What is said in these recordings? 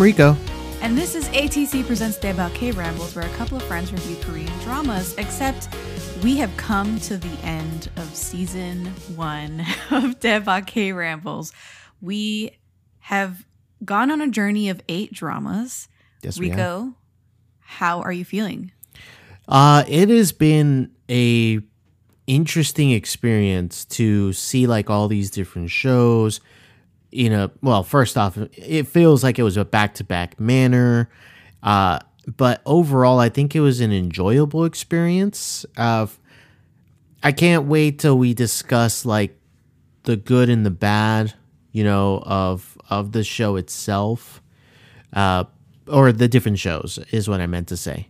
I'm Rico. And this is ATC Presents Daebak K Rambles, where a couple of friends review Korean dramas, except we have come to the end of season one of Daebak K Rambles. We have gone on a journey of eight dramas. Yes, we. Rico, how are you feeling? Uh, it has been a interesting experience to see like all these different shows. You know, well, first off, it feels like it was a back to back manner. Uh, but overall, I think it was an enjoyable experience. Uh, I can't wait till we discuss like the good and the bad, you know, of of the show itself, uh, or the different shows is what I meant to say.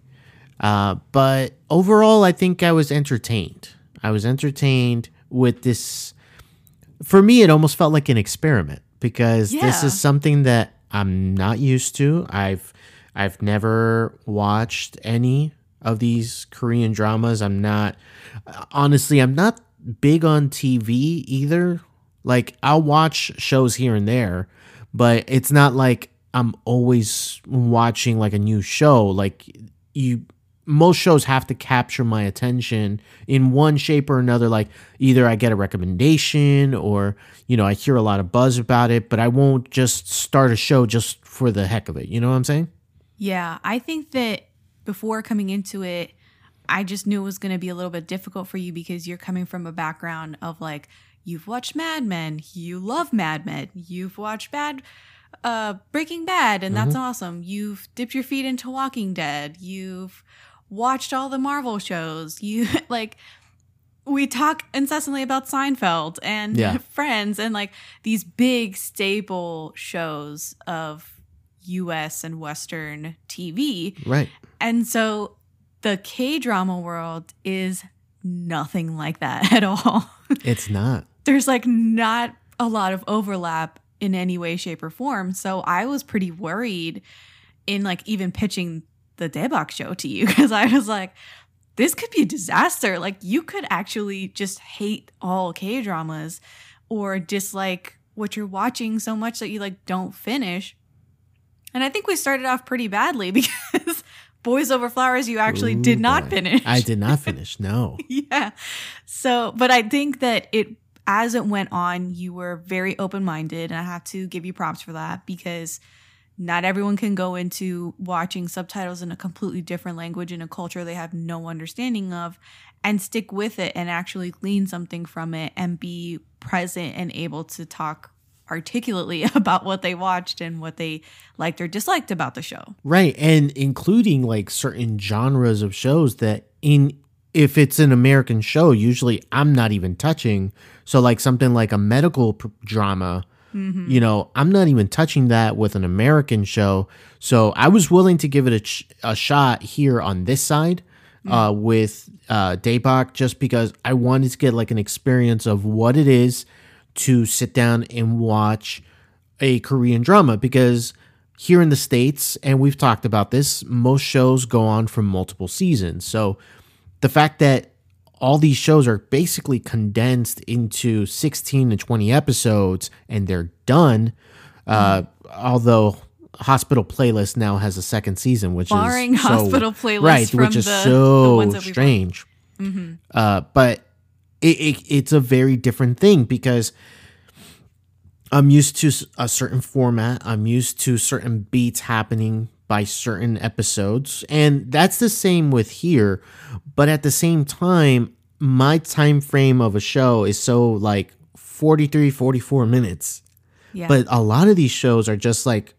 Uh, but overall, I think I was entertained. I was entertained with this. For me, it almost felt like an experiment because this is something that I'm not used to. I've I've never watched any of these Korean dramas. I'm not honestly, I'm not big on TV either. Like I'll watch shows here and there, but it's not like I'm always watching like a new show. Like you most shows have to capture my attention in one shape or another like either I get a recommendation or you know I hear a lot of buzz about it, but I won't just start a show just for the heck of it. You know what I'm saying? Yeah, I think that before coming into it, I just knew it was going to be a little bit difficult for you because you're coming from a background of like you've watched Mad Men, you love Mad Men, you've watched Bad uh Breaking Bad and that's awesome. You've dipped your feet into Walking Dead. You've watched all the Marvel shows. You like we talk incessantly about Seinfeld and Yeah. Friends and like these big staple shows of US and Western TV. Right. And so the K drama world is nothing like that at all. It's not. There's like not a lot of overlap in any way, shape, or form. So I was pretty worried in like even pitching the Daebak show to you because I was like, this could be a disaster. Like you could actually just hate all K dramas or dislike what you're watching so much that you like don't finish. And I think we started off pretty badly because Boys Over Flowers you actually Ooh, did not boy. finish. I did not finish. No. yeah. So, but I think that it, as it went on, you were very open minded. And I have to give you props for that because not everyone can go into watching subtitles in a completely different language in a culture they have no understanding of and stick with it and actually glean something from it and be present and able to talk articulately about what they watched and what they liked or disliked about the show. Right, and including like certain genres of shows that in if it's an American show, usually I'm not even touching. So like something like a medical pr- drama, you know, I'm not even touching that with an American show. So I was willing to give it a, ch- a shot here on this side uh, with uh, Daebak just because I wanted to get like an experience of what it is to sit down and watch a Korean drama because here in the States, and we've talked about this, most shows go on for multiple seasons. So the fact that all these shows are basically condensed into 16 to 20 episodes and they're done, uh, although Hospital Playlist now has a second season, which Barring is so, Hospital Playlist right, from which is the- the so we've strange. Uh, but it, it, it's a very different thing because I'm used to a certain format. I'm used to certain beats happening by certain episodes. And that's the same with here. But at the same time, my time frame of a show is so like 43, 44 minutes. Yeah. But a lot of these shows are just like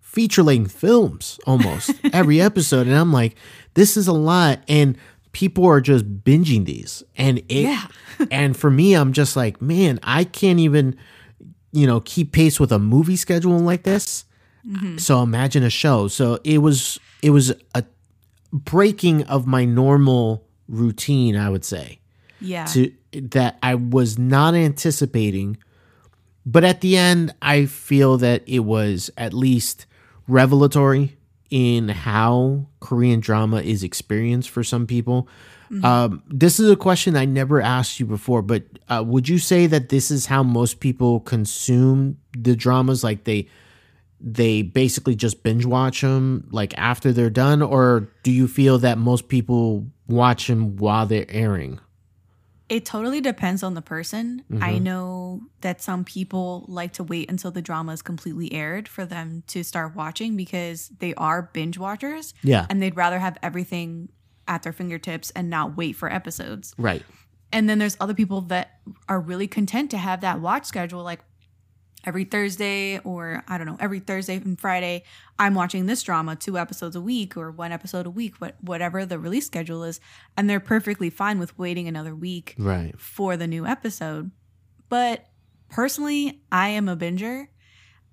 feature length films almost every episode. And I'm like, this is a lot. And people are just binging these. And it Yeah. and for me, I'm just like, man, I can't even, you know, keep pace with a movie schedule like this. Mm-hmm. So imagine a show. So it was it was a breaking of my normal routine, I would say yeah. to that I was not anticipating. But at the end, I feel that it was at least revelatory in how Korean drama is experienced for some people. Um, this is a question I never asked you before, but uh, would you say that this is how most people consume the dramas? Like they, they basically just binge watch them like after they're done or do you feel that most people watch them while they're airing It totally depends on the person. Mm-hmm. I know that some people like to wait until the drama is completely aired for them to start watching because they are binge watchers yeah and they'd rather have everything at their fingertips and not wait for episodes. right And then there's other people that are really content to have that watch schedule like every Thursday or I don't know, every Thursday and Friday I'm watching this drama two episodes a week or one episode a week, what whatever the release schedule is, and they're perfectly fine with waiting another week right for the new episode. But personally, I am a binger.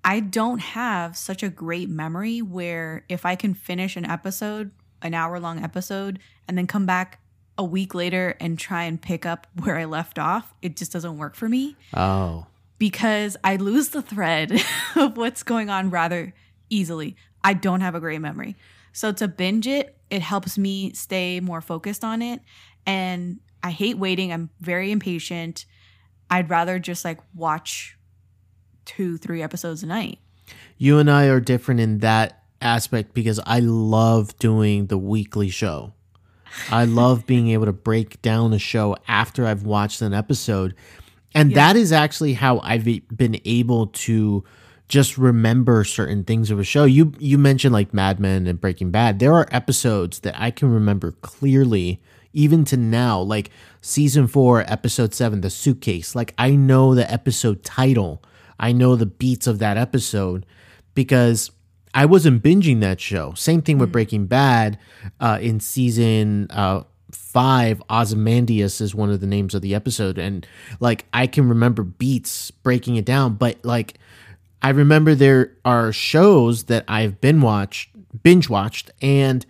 I don't have such a great memory where if I can finish an episode, an hour long episode, and then come back a week later and try and pick up where I left off, it just doesn't work for me oh because I lose the thread of what's going on rather easily. I don't have a great memory. So to binge it, it helps me stay more focused on it. And I hate waiting. I'm very impatient. I'd rather just like watch two, three episodes a night. you and I are different in that aspect because I love doing the weekly show. I love being able to break down a show after I've watched an episode. And Yeah. that is actually how I've been able to just remember certain things of a show. You you mentioned like Mad Men and Breaking Bad. There are episodes that I can remember clearly even to now like season 4 episode 7 the suitcase. Like I know the episode title. I know the beats of that episode because I wasn't binging that show. Same thing with Breaking Bad. Uh, in season uh, five, Ozymandias is one of the names of the episode, and like I can remember beats breaking it down, but like I remember there are shows that I've been watched, binge watched, and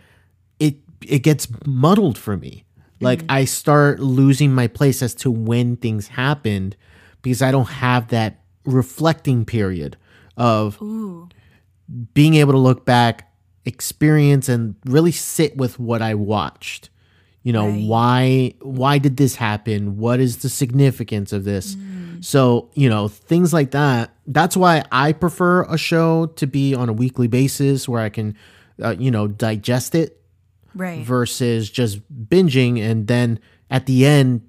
it it gets muddled for me. Like mm-hmm. I start losing my place as to when things happened because I don't have that reflecting period of Ooh. being able to look back, experience, and really sit with what I watched. You know, Right. why why did this happen? What is the significance of this? So, you know, things like that. That's why I prefer a show to be on a weekly basis where I can, uh, you know, digest it Right. versus just binging and then at the end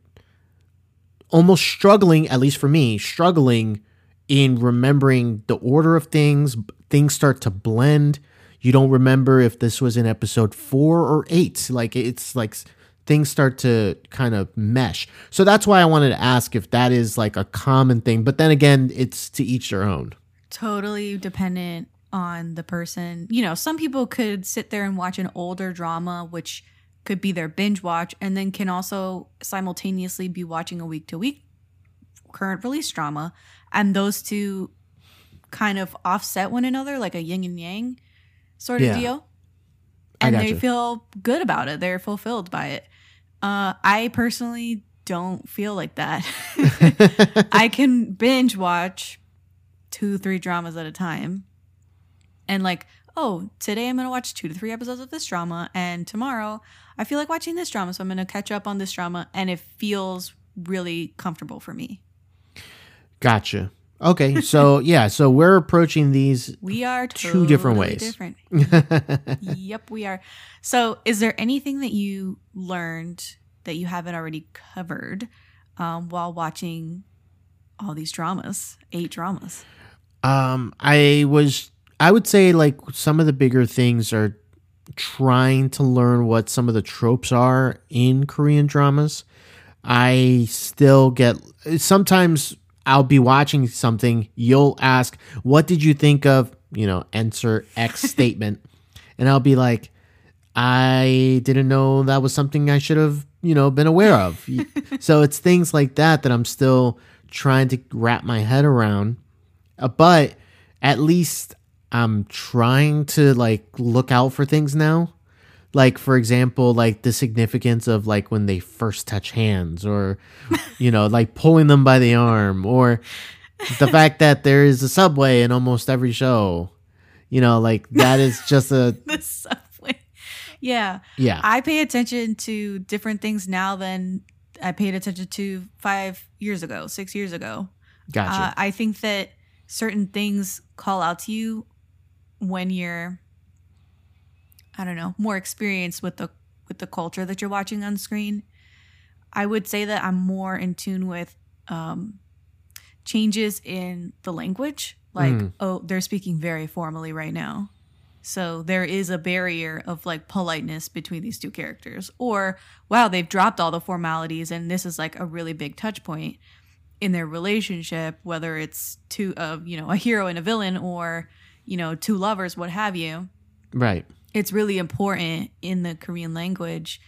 almost struggling at least for me struggling in remembering the order of things things start to blend you don't remember if this was in episode 4 or 8 like it's like things start to kind of mesh so that's why i wanted to ask if that is like a common thing but then again it's to each their own totally dependent on the person. You know, some people could sit there and watch an older drama, which could be their binge watch, and then can also simultaneously be watching a week to week current release drama. And those two kind of offset one another like a yin and yang sort of Yeah. deal. And they feel good about it. They're fulfilled by it. Uh, I personally don't feel like that. I can binge watch two, three dramas at a time. And like, oh, today I'm going to watch two to three episodes of this drama. And tomorrow I feel like watching this drama. So I'm going to catch up on this drama. And it feels really comfortable for me. gotcha okay so yeah so we're approaching these We are Two different totally ways. Different. yep, we are. So, is there anything that you learned that you haven't already covered um, while watching all these dramas? Eight dramas. Um, I was, I would say like some of the bigger things are trying to learn what some of the tropes are in Korean dramas. I still get sometimes I'll be watching something, you'll ask, "What did you think of?" you know, answer X statement. And I'll be like, "I didn't know that was something I should have, you know, been aware of." so it's things like that that I'm still trying to wrap my head around. Uh, but at least I'm trying to like look out for things now. Like for example, like the significance of like when they first touch hands or you know, like pulling them by the arm or the fact that there is a subway in almost every show. You know, like that is just a The subway. Yeah. yeah. I pay attention to different things now than I paid attention to five years ago, six years ago. Gotcha. Uh, I think that certain things call out to you when you're I don't know, more experience with the with the culture that you're watching on screen. I would say that I'm more in tune with um, changes in the language. Like, Mm. oh, they're speaking very formally right now. So there is a barrier of like politeness between these two characters. Or, wow, they've dropped all the formalities and this is like a really big touch point in their relationship, whether it's two of, you know, a hero and a villain or, you know, two lovers, what have you Right it's really important in the Korean language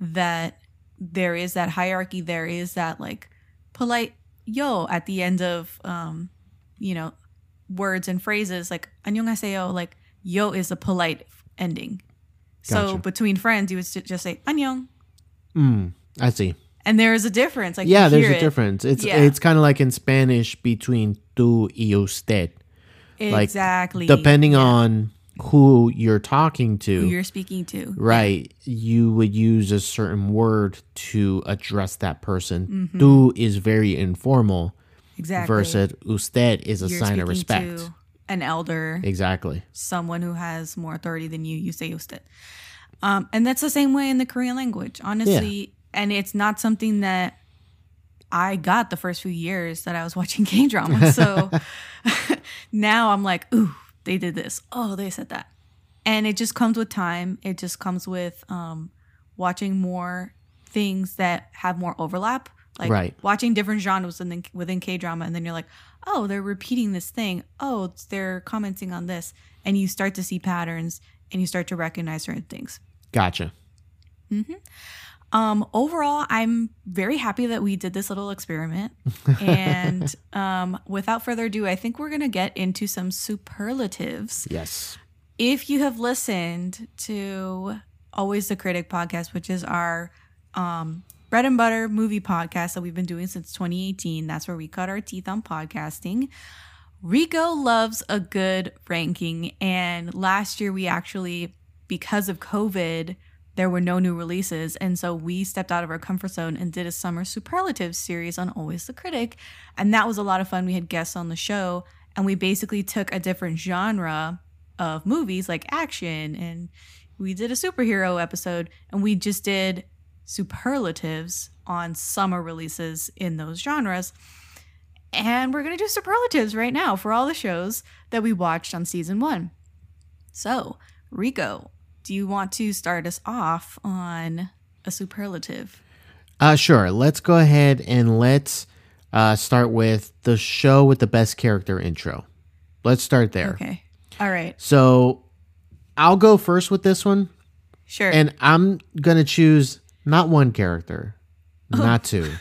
that there is that hierarchy, there is that like polite yo at the end of um, you know, words and phrases like 안녕하세요, like yo is a polite ending. So Gotcha. between friends, you would s- just say 안녕, Mm, I see. and there is a difference. Like yeah, you there's hear a it. difference. It's Yeah. it's kind of like in Spanish between tú y usted. Like, Exactly. Depending on who you're talking to, who you're speaking to. right, you would use a certain word to address that person. Mm-hmm. Tú is very informal Exactly. versus usted is a You're sign of respect. to an elder. Exactly. someone who has more authority than you, you say usted. Um, and that's the same way in the Korean language, honestly. And it's not something that I got the first few years that I was watching K drama. So now I'm like, ooh, they did this. Oh, they said that. And it just comes with time. It just comes with um, watching more things that have more overlap. Like Right. watching different genres within, within K drama, and then you're like, oh, they're repeating this thing. Oh, they're commenting on this, and you start to see patterns, and you start to recognize certain things. Gotcha. Um, overall, I'm very happy that we did this little experiment. and um, without further ado, I think we're gonna get into some superlatives. Yes. If you have listened to Always the Critic podcast, which is our um, bread and butter movie podcast that we've been doing since 2018, that's where we cut our teeth on podcasting. Rico loves a good ranking. And last year, we actually, because of COVID, there were no new releases. And so we stepped out of our comfort zone and did a summer superlatives series on Always the Critic. And that was a lot of fun. We had guests on the show, and we basically took a different genre of movies like action and we did a superhero episode and we just did superlatives on summer releases in those genres. And we're going to do superlatives right now for all the shows that we watched on season one. So, Rico, do you want to start us off on a superlative? Uh, sure. Let's go ahead and let's uh, start with the show with the best character intro. Let's start there. Okay. All right. So I'll go first with this one, Sure. and I'm gonna choose not one character, not two,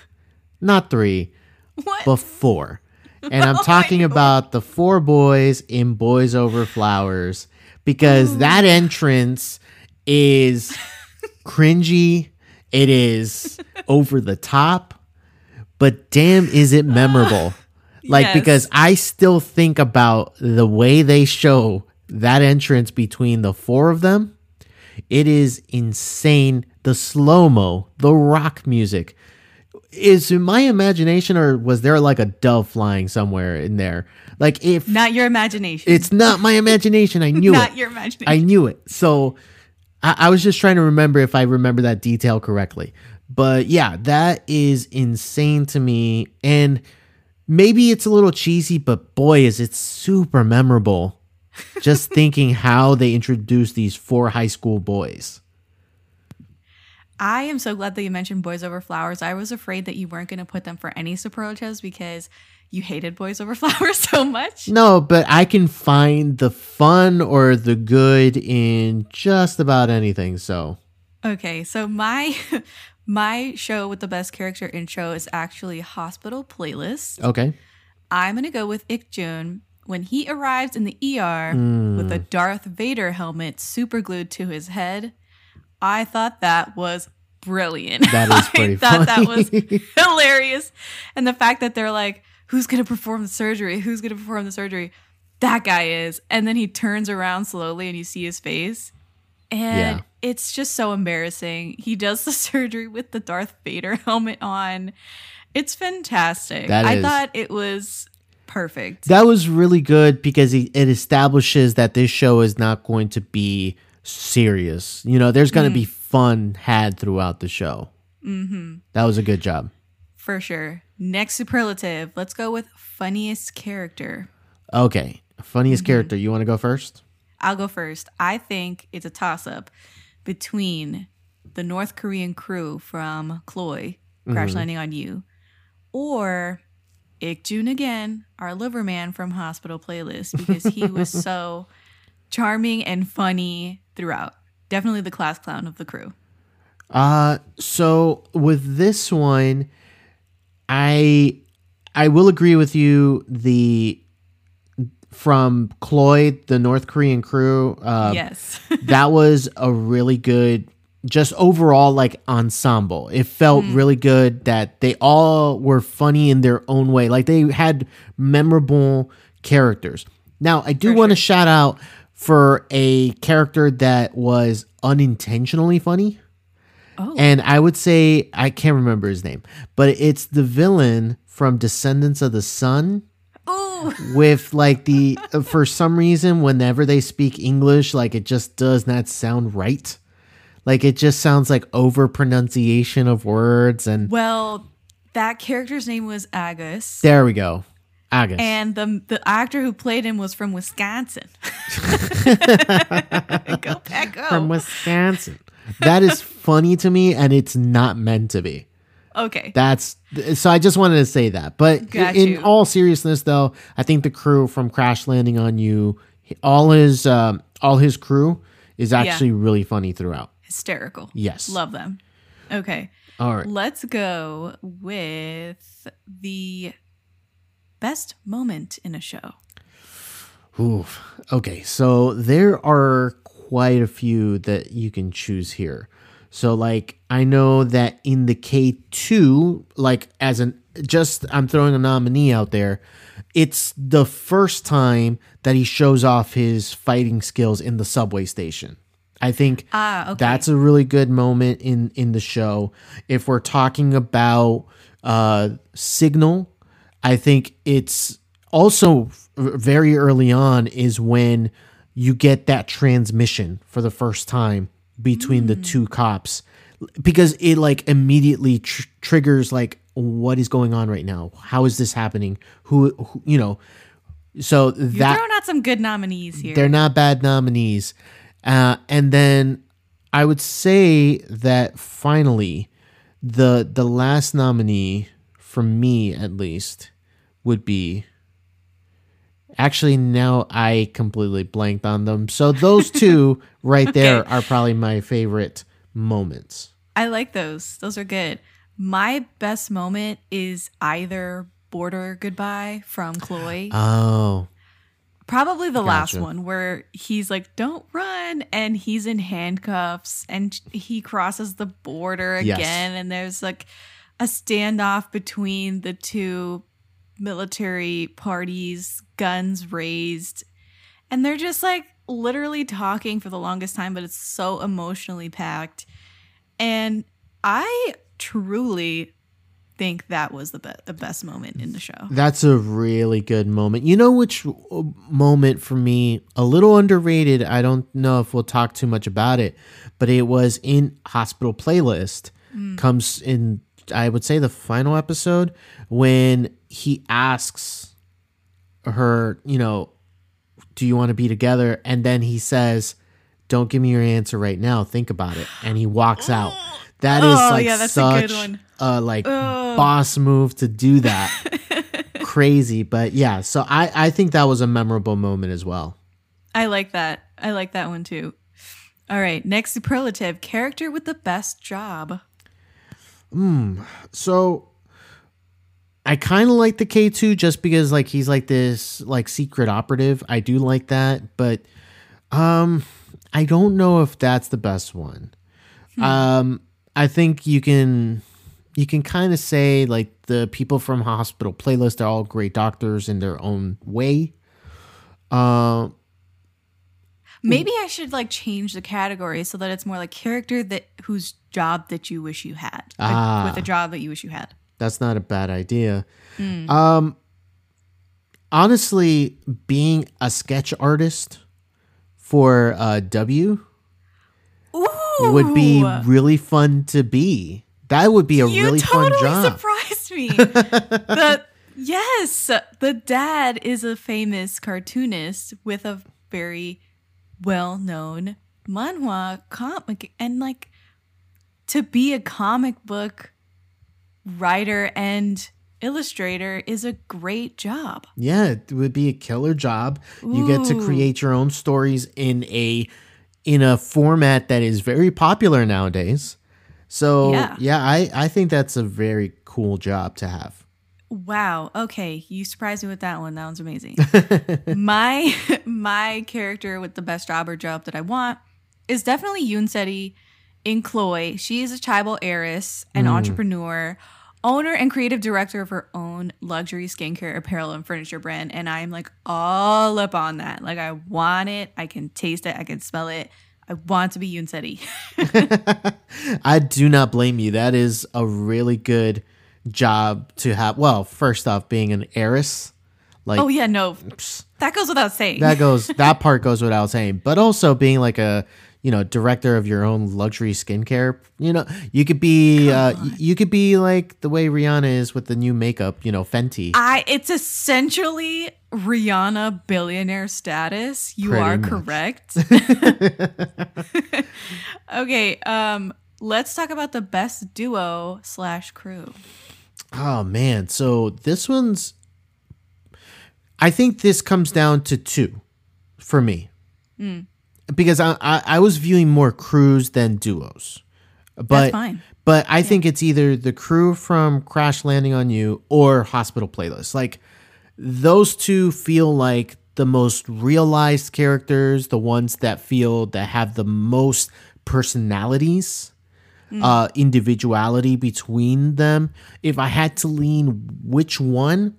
not three, what? but four. And I'm talking about the four boys in Boys Over Flowers because oh. that entrance is cringy. It is over the top, but damn, is it memorable. Like, Yes. because I still think about the way they show that entrance between the four of them. It is insane. The slow mo, the rock music. Is in my imagination, or was there like a dove flying somewhere in there? Like, if not your imagination. it's not my imagination, I knew not it. Not your imagination. I knew it. So I, I was just trying to remember if I remember that detail correctly. But yeah, that is insane to me. And maybe it's a little cheesy, but boy, is it super memorable. Just thinking how they introduced these four high school boys. I am so glad that you mentioned Boys Over Flowers. I was afraid that you weren't going to put them for any superlatives because you hated Boys Over Flowers so much. No, but I can find the fun or the good in just about anything. So Okay, so my my show with the best character intro is actually Hospital Playlist. okay. I'm going to go with Ik Jun when he arrives in the ER Hmm. with a Darth Vader helmet super glued to his head. I thought that was brilliant. That is pretty I thought that was hilarious. And the fact that they're like, who's going to perform the surgery? Who's going to perform the surgery? That guy is. And then he turns around slowly and you see his face. And Yeah. it's just so embarrassing. He does the surgery with the Darth Vader helmet on. It's fantastic. That I is. thought it was perfect. That was really good because it it establishes that this show is not going to be serious. You know, there's going to be mm. fun had throughout the show. Mm-hmm. That was a good job. For sure. Next superlative. Let's go with funniest character. Okay. Funniest mm-hmm. character. You want to go first? I'll go first. I think it's a toss up between the North Korean crew from CLOY, Crash mm-hmm. Landing on You, or Ik Jun again, our liver man from Hospital Playlist, because he was so charming and funny throughout. Definitely the class clown of the crew. Uh so with this one I I will agree with you the from Cloyd, the North Korean crew, uh, yes. that was a really good just overall like ensemble it felt really good that they all were funny in their own way like they had memorable characters now i do want to sure. shout out for a character that was unintentionally funny oh. and i would say i can't remember his name but it's the villain from descendants of the sun Ooh. with like the for some reason whenever they speak english like it just does not sound right like it just sounds like over pronunciation of words and Well, that character's name was Argus. there we go Argus And the the actor who played him was from Wisconsin. go Pack go. from wisconsin that is funny to me and it's not meant to be okay. that's so i just wanted to say that but Got in you. all seriousness though i think the crew from crash landing on you all his um all his crew is actually really funny throughout Hysterical. Yes. Love them. Okay. all right Let's go with the best moment in a show. Oof. Okay, so there are quite a few that you can choose here. So like I know that in the K2, like as an just I'm throwing a nominee out there, it's the first time that he shows off his fighting skills in the subway station. I think Ah, okay. that's a really good moment in in the show. If we're talking about uh Signal, I think it's also very early on is when you get that transmission for the first time between the two cops. Because it like immediately tr- triggers like what is going on right now? How is this happening? Who, who you know? So You're that throwing out some good nominees here. they're not bad nominees. Uh, and then I would say that finally, the the last nominee for me at least would be. Actually, now I completely blanked on them. So those two right there are probably my favorite moments. I like those. Those are good. My best moment is either Border Goodbye from CLOY. Oh, Probably the last one where he's like, "Don't run," and he's in handcuffs, and he crosses the border Yes. again, and there's like a standoff between the two military parties, guns raised, and they're just like literally talking for the longest time, but it's so emotionally packed, and I truly think that was the, be- the best moment in the show. That's a really good moment. You know which uh, moment for me, a little underrated. I don't know if we'll talk too much about it, but it was in Hospital Playlist. Comes in, I would say, the final episode when he asks her, you know, do you want to be together? And then he says, don't give me your answer right now. Think about it. And he walks out. That is Oh, like yeah, that's a such good one. a like boss move to do that. Crazy, but yeah. So I I think that was a memorable moment as well. I like that. I like that one too. All right, next superlative character with the best job. So I kind of like the K2 just because like he's like this like secret operative. I do like that, but um I don't know if that's the best one. Um I think you can you can kind of say like the people from Hospital Playlist are all great doctors in their own way. Uh Maybe I should like change the category so that it's more like character that whose job that you wish you had. Like, Ah. with a job that you wish you had. That's not a bad idea. Um, honestly, being a sketch artist for uh, W Ooh, would be really fun to be. That would be a you really totally fun job. surprised me. the yes, the dad is a famous cartoonist with a very well-known manhwa comic, and like to be a comic book writer and illustrator is a great job. Yeah, it would be a killer job. You get to create your own stories in a in a format that is very popular nowadays. So Yeah. yeah, I, I think that's a very cool job to have. Wow. Okay, you surprised me with that one. That one's amazing. my my character with the best job or job that I want is definitely Yoon Seri in CLOY. She is a tribal heiress, an hmm. entrepreneur, owner and creative director of her own luxury skincare, apparel, and furniture brand. And I'm like all up on that. Like I want it. I can taste it. I can smell it. I want to be Yoon Seri. I do not blame you. That is a really good job to have. Well, first off, being an heiress, like oh yeah, no, that goes without saying. that goes that part goes without saying. But also being like a you know director of your own luxury skincare. You know, you could be uh, you could be like the way Rihanna is with the new makeup. You know, Fenty. I it's essentially Rihanna billionaire status. You Pretty are much. correct. okay, um let's talk about the best duo slash crew. Oh man, so this one's I think this comes down to two for me. Hmm. Because I, I I was viewing more crews than duos. But That's fine. but I think it's either the crew from Crash Landing on You or Hospital Playlist. Like those two feel like the most realized characters, the ones that feel that have the most personalities uh, individuality between them. If I had to lean which one,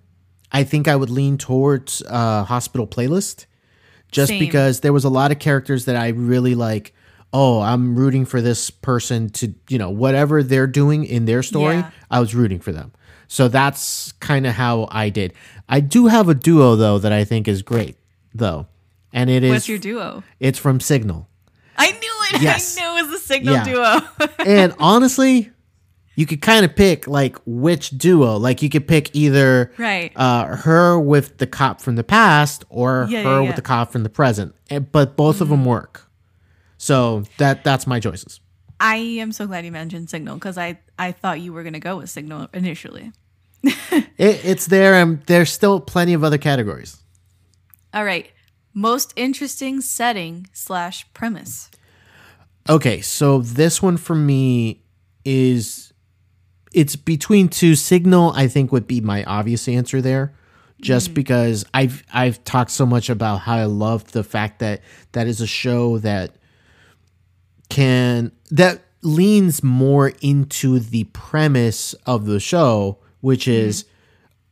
I think I would lean towards uh, Hospital Playlist, just Same. because there was a lot of characters that I really like. Oh, I'm rooting for this person to, you know, whatever they're doing in their story, Yeah. I was rooting for them. So that's kind of how I did. I do have a duo though that I think is great though, and it is What's your duo? it's from Signal. I knew it. Yes. I knew it was signal Yeah. duo. and honestly, you could kind of pick like which duo. Like you could pick either Right. uh, her with the cop from the past or Yeah, her yeah, with the cop from the present. And- But both of them work. So that that's my choices. I am so glad you mentioned Signal because I, I thought you were gonna go with Signal initially. It, it's there, and there's still plenty of other categories. All right. Most interesting setting slash premise. Okay, so this one for me is it's between two. Signal, I think, would be my obvious answer there, just mm-hmm. because I've I've talked so much about how I love the fact that that is a show that can that leans more into the premise of the show, which mm-hmm. is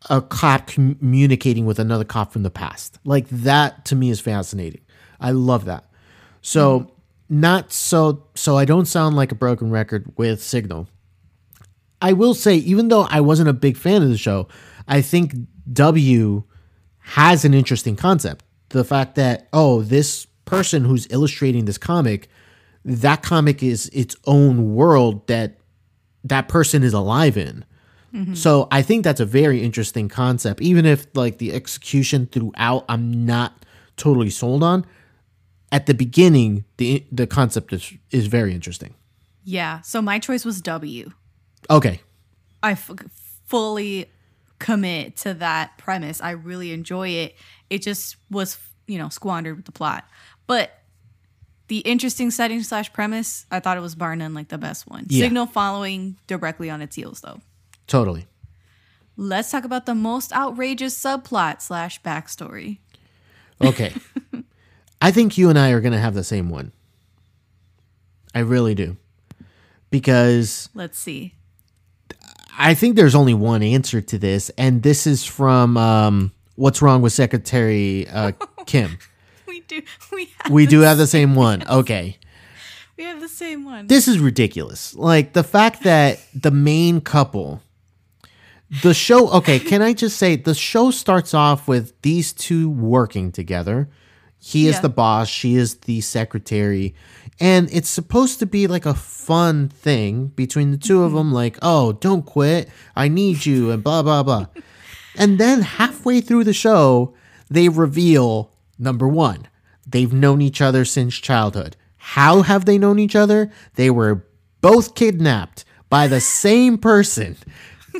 a cop communicating with another cop from the past. Like that to me is fascinating. I love that. So mm-hmm. Not so so I don't sound like a broken record with Signal. I will say even though I wasn't a big fan of the show, I think W has an interesting concept. The fact that oh, this person who's illustrating this comic, that comic is its own world that that person is alive in. Mm-hmm. So I think that's a very interesting concept, even if like the execution throughout I'm not totally sold on. At the beginning, the the concept is is very interesting. Yeah. So my choice was W. Okay, I f- fully commit to that premise. I really enjoy it. It just was, you know, squandered with the plot. But the interesting setting slash premise, I thought it was bar none like the best one. Yeah. Signal following directly on its heels, though. totally. Let's talk about the most outrageous subplot slash backstory. Okay, I think you and I are gonna have the same one. I really do, because Let's see. I think there's only one answer to this, and this is from um, "What's Wrong with Secretary uh, Kim." We do. We have. We do have the same one. Okay. We have the same one. this is ridiculous. Like the fact that the main couple the show okay can i just say the show starts off with these two working together he is Yeah. the boss. She is the secretary. And it's supposed to be like a fun thing between the 2 of mm-hmm. them like oh don't quit. I need you and blah blah blah. And then halfway through the show they reveal number one they've known each other since childhood. How have they known each other? They were both kidnapped by the same person.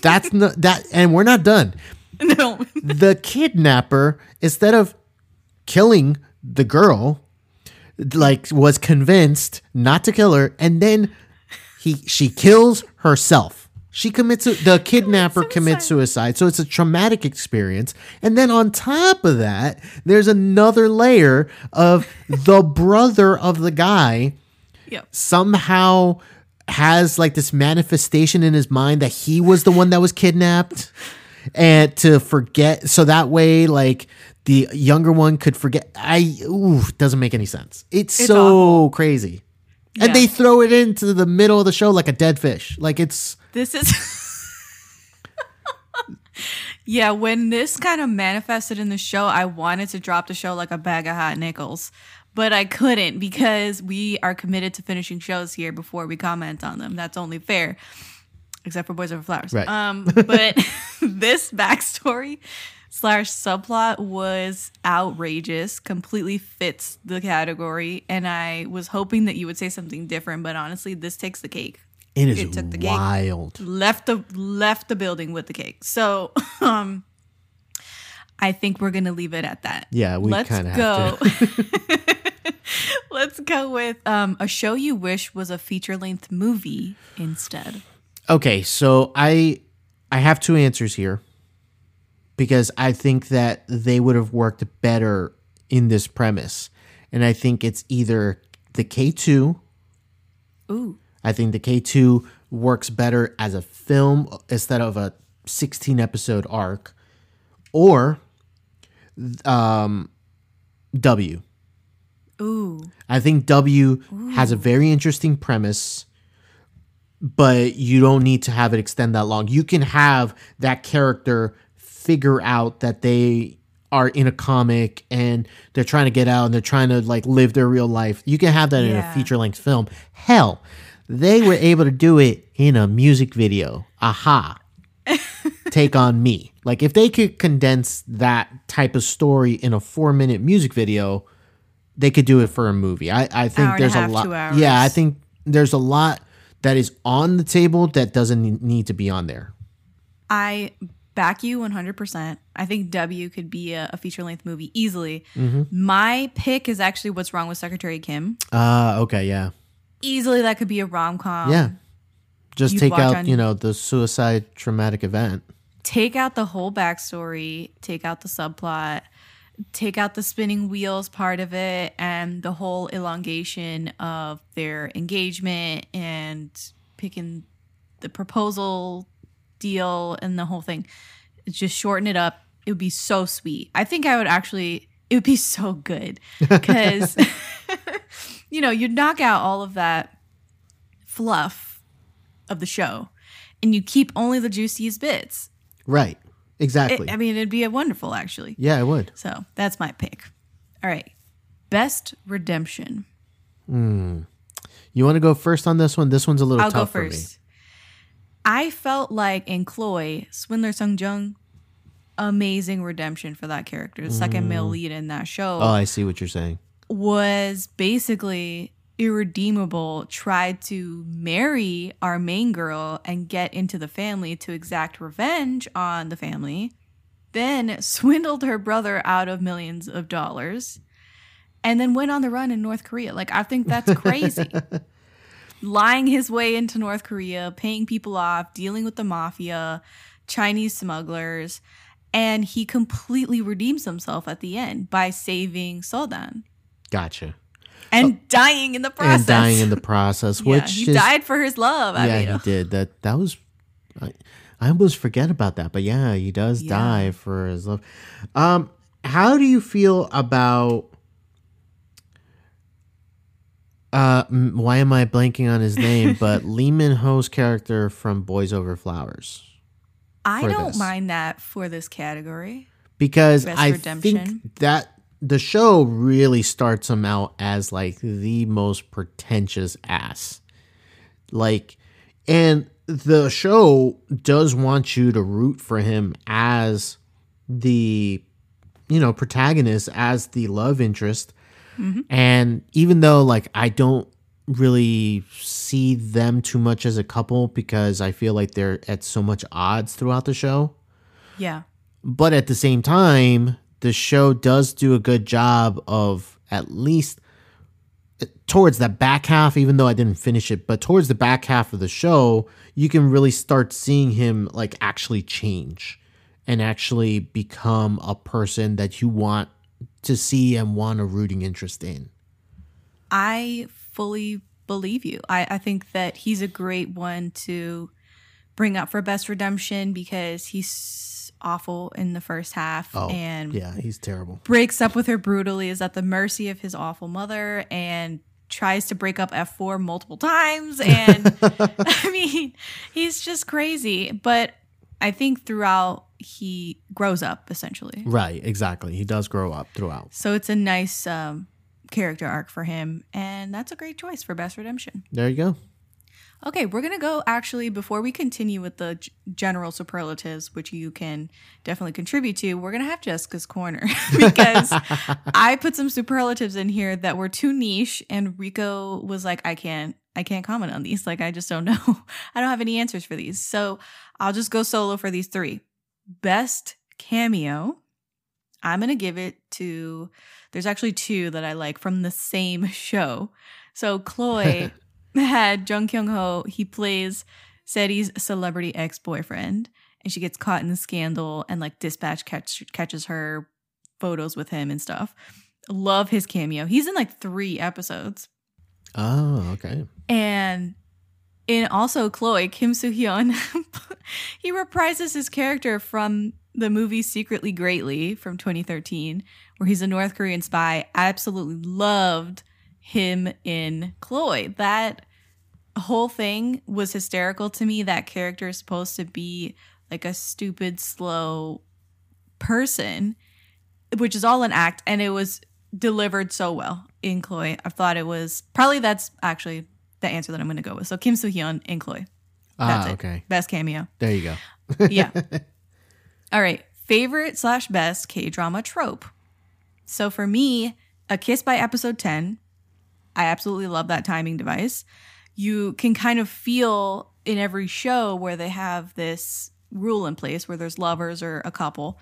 That's not that and we're not done. No. the kidnapper instead of killing the girl like was convinced not to kill her and then he she kills herself. She commits the kidnapper commits suicide. So it's a traumatic experience. And then on top of that there's another layer of the brother of the guy Yep. somehow has like this manifestation in his mind that he was the one that was kidnapped and to forget so that way like the younger one could forget i ooh doesn't make any sense it's, It's so awful. crazy Yeah. and they throw it into the middle of the show like a dead fish like it's This is. yeah, when this kind of manifested in the show, I wanted to drop the show like a bag of hot nickels, but I couldn't because we are committed to finishing shows here before we comment on them. That's only fair, except for Boys Over Flowers. Right. Um, but this backstory slash subplot was outrageous, completely fits the category, and I was hoping that you would say something different, but honestly, this takes the cake it is It took the cake. wild left the left the building with the cake. So um I think we're gonna leave it at that. Yeah, we Let's kinda go. Let's go with um a show you wish was a feature length movie instead. Okay, so I I have two answers here because I think that they would have worked better in this premise. And I think it's either the K2, Ooh. I think the K2 works better as a film instead of a 16 episode arc or um W. Ooh. I think W has a very interesting premise, but you don't need to have it extend that long. You can have that character figure out that they are in a comic and they're trying to get out and they're trying to like live their real life. You can have that in a feature length film. Hell, they were able to do it in a music video. Aha. Take on me. Like if they could condense that type of story in a 4-minute music video, they could do it for a movie. I, I think Hour a there's half, a lot. Yeah, I think there's a lot that is on the table that doesn't need to be on there. I back you 100%. I think W could be a, a feature length movie easily. Mm-hmm. My pick is actually What's Wrong with Secretary Kim. Uh okay, yeah. Easily that could be a rom com. yeah. Just take out, on- you know, the suicide traumatic event. take out the whole backstory, take out the subplot, take out the spinning wheels part of it, and the whole elongation of their engagement and picking the proposal deal and the whole thing. Just shorten it up. It would be so sweet. I think I would actually, it would be so good because, you know, you'd knock out all of that fluff of the show and you keep only the juiciest bits. Right. It- Exactly. I mean, it'd be a wonderful, actually. yeah, it would. So that's my pick. All right. Best redemption. Hmm. You want to go first on this one? This one's a little I'll go tough for me. I felt like in CLOY, Swindler Sung Jung, amazing redemption for that character. The second male mm. lead in that show Oh, I see what you're saying. was basically irredeemable, tried to marry our main girl and get into the family to exact revenge on the family, then swindled her brother out of millions of dollars, and then went on the run in North Korea. Like, I think that's crazy. Lying his way into North Korea, paying people off, dealing with the mafia, Chinese smugglers, and he completely redeems himself at the end by saving Seo Dan Gotcha. and dying in the process. And dying in the process, yeah, which he is died for his love. I yeah, mean, he did. That that was I, I almost forget about that, but yeah, he does Yeah. die for his love. Um, how do you feel about? Uh, why am I blanking on his name? but Lee Min Ho's character from Boys Over Flowers. I don't this. mind that for this category. because Best I redemption. think that the show really starts him out as like the most pretentious ass. Like, and the show does want you to root for him as the, you know, protagonist, as the love interest. Mm-hmm. And even though, like, I don't really see them too much as a couple because I feel like they're at so much odds throughout the show Yeah. but at the same time the show does do a good job of at least eh, towards the back half even though i didn't finish it but towards the back half of the show you can really start seeing him like actually change and actually become a person that you want to see and want a rooting interest in I fully believe you. I, I think that he's a great one to bring up for best redemption because he's awful in the first half oh and yeah he's terrible breaks up with her brutally, is at the mercy of his awful mother, and tries to break up F4 multiple times. And I mean, he's just crazy. But I think throughout, he grows up essentially. right exactly he does grow up throughout So it's a nice um, character arc for him. And that's a great choice for Best Redemption. there you go Okay, we're going to go actually, before we continue with the g- general superlatives, which you can definitely contribute to, we're going to have Jessica's Corner because I put some superlatives in here that were too niche, and Rico was like, I can't. I can't comment on these. Like, I just don't know. I don't have any answers for these. So I'll just go solo for these three. Best cameo. I'm going to give it to, there's actually two that I like from the same show. So CLOY had Jung Kyung Ho. He plays Seri's celebrity ex boyfriend, and she gets caught in the scandal, and like Dispatch catch, catches her photos with him and stuff. Love his cameo. He's in like three episodes, oh okay and in also CLOY Kim Soo Hyun, he reprises his character from the movie Secretly Greatly from 2013, where he's a North Korean spy. I absolutely loved him in CLOY. That whole thing was hysterical to me. That character is supposed to be like a stupid, slow person, which is all an act, and it was delivered so well in CLOY. I thought it was probably that's actually the answer that I'm going to go with. So Kim Soo Hyun in CLOY. That's ah it. okay Best cameo. there you go Yeah. All right. Favorite slash best K drama trope. So for me, A Kiss by episode 10, I absolutely love that timing device. You can kind of feel in every show where they have this rule in place where there's lovers or a couple,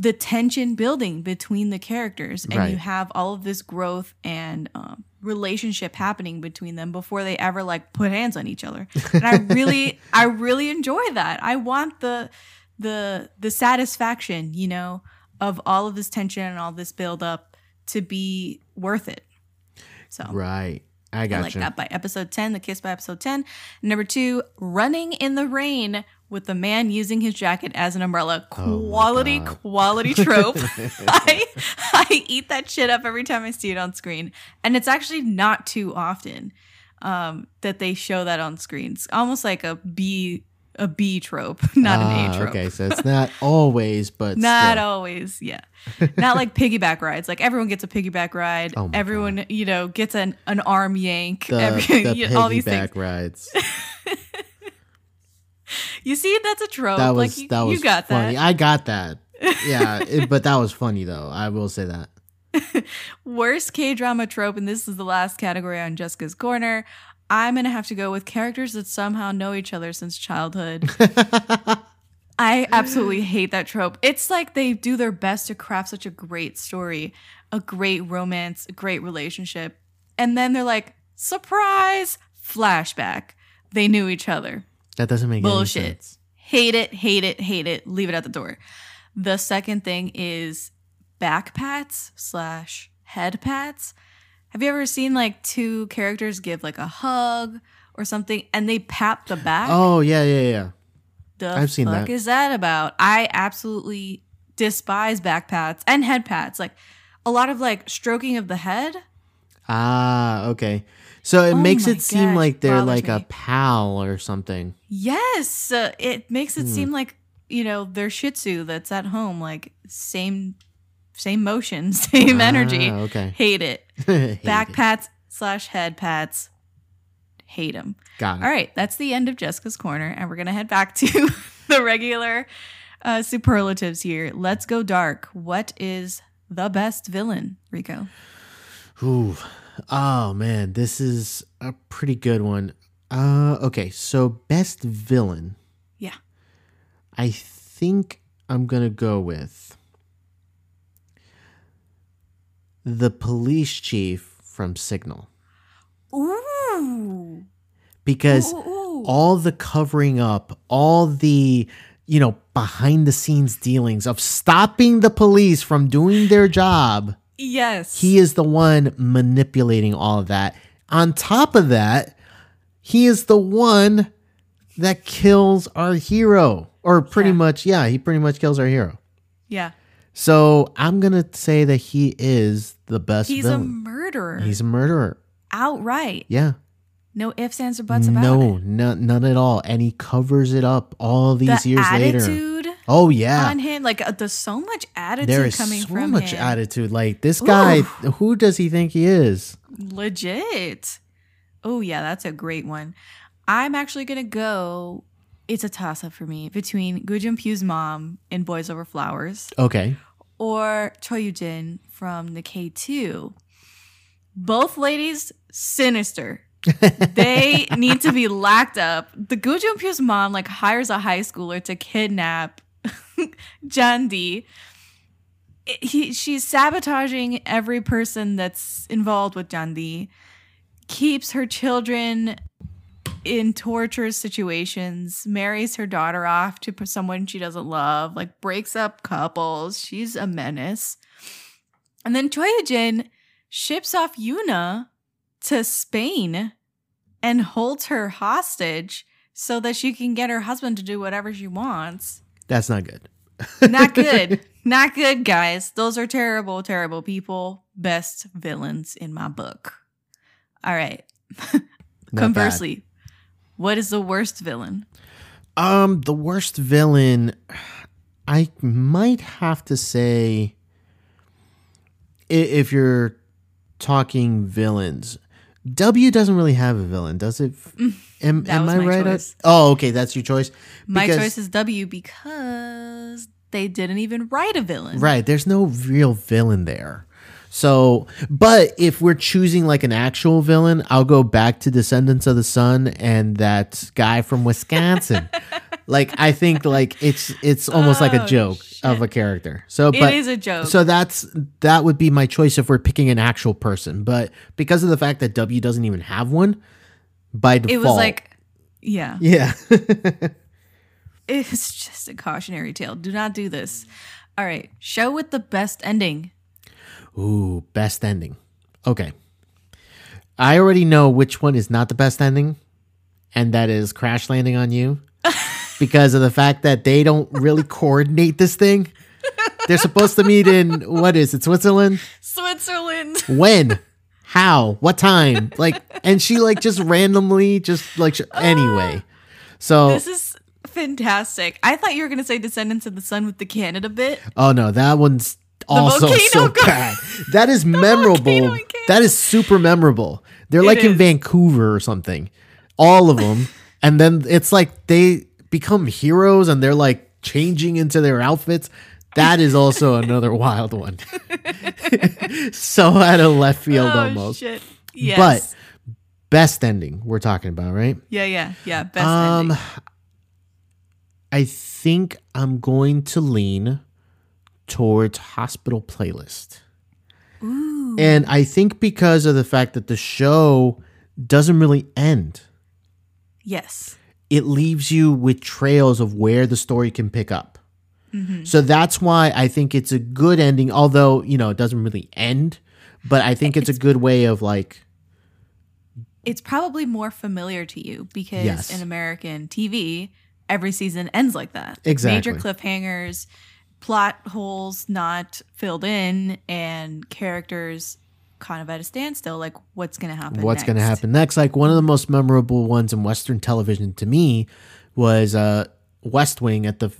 the tension building between the characters. And Right. you have all of this growth and um, relationship happening between them before they ever like put hands on each other. And I really, I really enjoy that. I want the, the, the satisfaction, you know, of all of this tension and all this build up to be worth it. So right i got I like you that by episode 10, the kiss by episode 10. Number two, running in the rain with the man using his jacket as an umbrella. Oh Quality, God. quality trope. I, I eat that shit up every time I see it on screen. And it's actually not too often um, that they show that on screens. Almost like a B a B trope, not an Ah, A trope. Okay, so it's not always, but Not still. always, yeah. Not like piggyback rides. Like everyone gets a piggyback ride. Oh everyone, you know, gets an, an arm yank. the, Every, the you know, all these things. piggyback rides. You see, that's a trope. That was like you, that was you got funny. that. I got that. Yeah, it- but that was funny though. I will say that. Worst K drama trope, and this is the last category on Jessica's Corner. I'm gonna have to go with characters that somehow know each other since childhood. I absolutely hate that trope. It's like they do their best to craft such a great story, a great romance, a great relationship, and then they're like, surprise, flashback. They knew each other. That doesn't make Bullshit. any sense. Hate it, hate it, hate it. Leave it at the door. The second thing is back pats slash head pats. Have you ever seen like two characters give like a hug or something and they pat the back? Oh yeah, yeah, yeah. the I've seen fuck that. is that about? I absolutely despise back pats and head pats. Like a lot of like stroking of the head. Ah, okay. So it Oh makes it seem like they're like a pal or something. Yes, uh, it makes Hmm. it seem like you know their Shih Tzu that's at home, like same, same motion, same energy. Ah, okay. Hate it. Hate Back it. pats slash head pats. Hate them. Got it. All right, that's the end of Jessica's corner, and we're gonna head back to the regular uh, superlatives here. Let's go dark. What is the best villain, Rico? Ooh. Oh man, this is a pretty good one. Uh okay, so best villain. Yeah. I think I'm going to go with the police chief from Signal Ooh. because Ooh, ooh. all the covering up, all the you know, behind the scenes dealings of stopping the police from doing their job. yes. He is the one manipulating all of that. On top of that, he is the one that kills our hero. Or pretty Yeah. much, yeah, he pretty much kills our hero. yeah. So I'm to say that he is the best He's a murderer. He's a murderer. outright. Yeah. No ifs, ands, or buts about no, it. no, none at all. And he covers it up all these The years later. Oh, yeah. on him, like uh, there's so much attitude There is coming so from much him. attitude. Like, this guy, who does he think he is? Legit. Oh yeah, that's a great one. I'm actually gonna go. It's a toss up for me between Gu Junpyo's mom in Boys Over Flowers Okay. or Choi Yoo-jin from the K2. Both ladies sinister. they need to be locked up. The Gu Junpyo's mom like hires a high schooler to kidnap Jan Di. He, she's sabotaging every person that's involved with Jan Di. Keeps her children in torturous situations, marries her daughter off to someone she doesn't love, like breaks up couples. She's a menace. And then Choi Jin ships off Yuna to Spain and holds her hostage so that she can get her husband to do whatever she wants. That's not good. Not good. Not good, guys. Those are terrible, terrible people. Best villains in my book. All right. Conversely, what is the worst villain? Um, the worst villain, I might have to say, if you're talking villains, W doesn't really have a villain, does it? Am, Mm, am I right? choice. Oh, okay, that's your choice. My Because- choice is W because they didn't even write a villain. Right, there's no real villain there. So, but if we're choosing like an actual villain, I'll go back to Descendants of the Sun and that guy from Wisconsin. like I think like it's it's almost like a Oh, joke of a character. So, but it is a joke. so that's that would be my choice if we're picking an actual person. But because of the fact that W doesn't even have one, by default, it was like, yeah, yeah, it's just a cautionary tale. Do not do this. All right. Show with the best ending. Ooh, best ending. Okay. I already know which one is not the best ending, and that is Crash Landing on You. because of the fact that they don't really coordinate this thing. They're supposed to meet in what is it, Switzerland? Switzerland. When? How? What time? Like and she like just randomly just like sh- anyway. So This is fantastic. I thought you were going to say Descendants of the Sun with the Canada bit. Oh no, that one's also so go- bad. That is memorable. That is super memorable. They're It like in. Vancouver or something. All of them. and then it's like they become heroes and they're like changing into their outfits. That is also another wild one. so out of left field oh, almost. shit. Yes. But best ending we're talking about, right? yeah, yeah, yeah. Best um ending. I think I'm going to lean towards hospital playlist. Ooh. And I think because of the fact that the show doesn't really end, Yes. it leaves you with trails of where the story can pick up. Mm-hmm. So that's why I think it's a good ending, although, you know, it doesn't really end, but I think it's a good way of like, It's probably more familiar to you because Yes. in American TV, every season ends like that. Exactly. Major cliffhangers, plot holes not filled in, and characters kind of at a standstill. Like, what's going to happen? What's going to happen next? Like one of the most memorable ones in Western television to me was uh, West Wing at the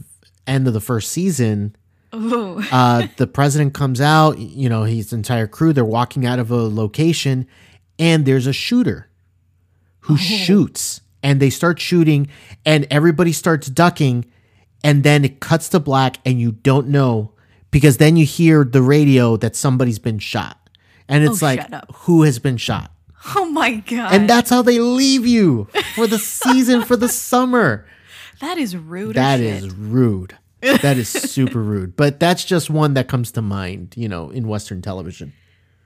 end of the first season. Uh, the president comes out, you know, his entire crew, they're walking out of a location, and there's a shooter who shoots, and they start shooting, and everybody starts ducking, and then it cuts to black, and you don't know because then you hear the radio that somebody's been shot. And it's Oh, like, who has been shot? Oh my god. And that's how they leave you for the season, for the summer. that is rude. That is rude. That is super rude. But that's just one that comes to mind, you know, in Western television.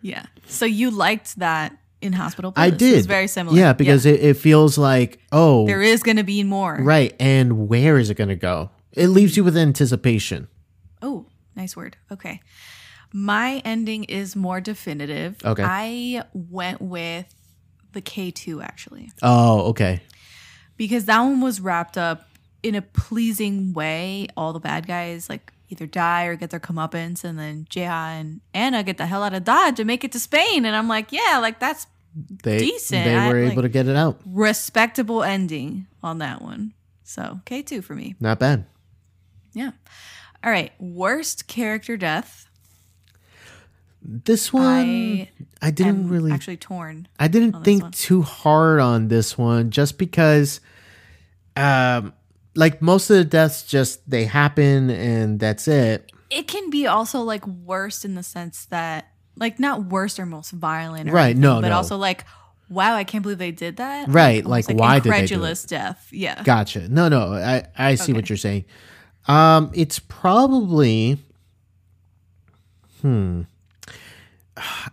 Yeah. So you liked that in Hospital I did. It was very similar. Yeah, because It, it feels like, oh, there is going to be more. right. And where is it going to go? It leaves you with anticipation. Oh, nice word. Okay. My ending is more definitive. Okay. I went with the K2 actually, Oh, okay. because that one was wrapped up in a pleasing way. All the bad guys like either die or get their comeuppance, and then Jeha and Anna get the hell out of Dodge and make it to Spain. And I'm like, yeah, like that's They, Decent. They I- were like- able to get it out. respectable ending on that one. So K2 for me. Not bad. Yeah. All right. Worst character death. This one, I, I didn't really actually torn. I didn't think one. too hard on this one just because um like most of the deaths just they happen and that's it. It can be also like worst in the sense that like not worst or most violent, or Right, anything, no, but no. also like wow, I can't believe they did that. Right, almost like, why did they do it? death? Yeah. Gotcha. No, no, I I see what you're saying. Um it's probably hmm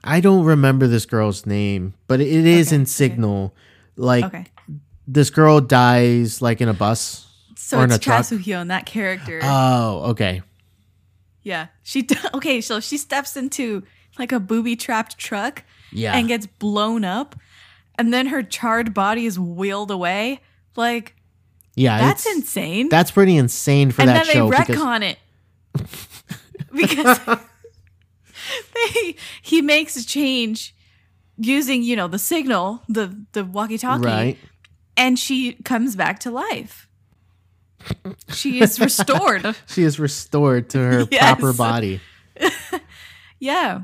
I don't remember this girl's name, but it is Okay, in okay. Signal. Like Okay. this girl dies like in a bus. So or in it's a truck. Cha Soo-hyun, that character. Oh, okay. yeah. She okay, so she steps into like a booby trapped truck Yeah. and gets blown up and then her charred body is wheeled away. Like yeah, that's insane. That's pretty insane for and that then show they because retcon it because they he makes a change using you know the signal the the walkie talkie right. and she comes back to life she is restored She is restored to her Yes. proper body. yeah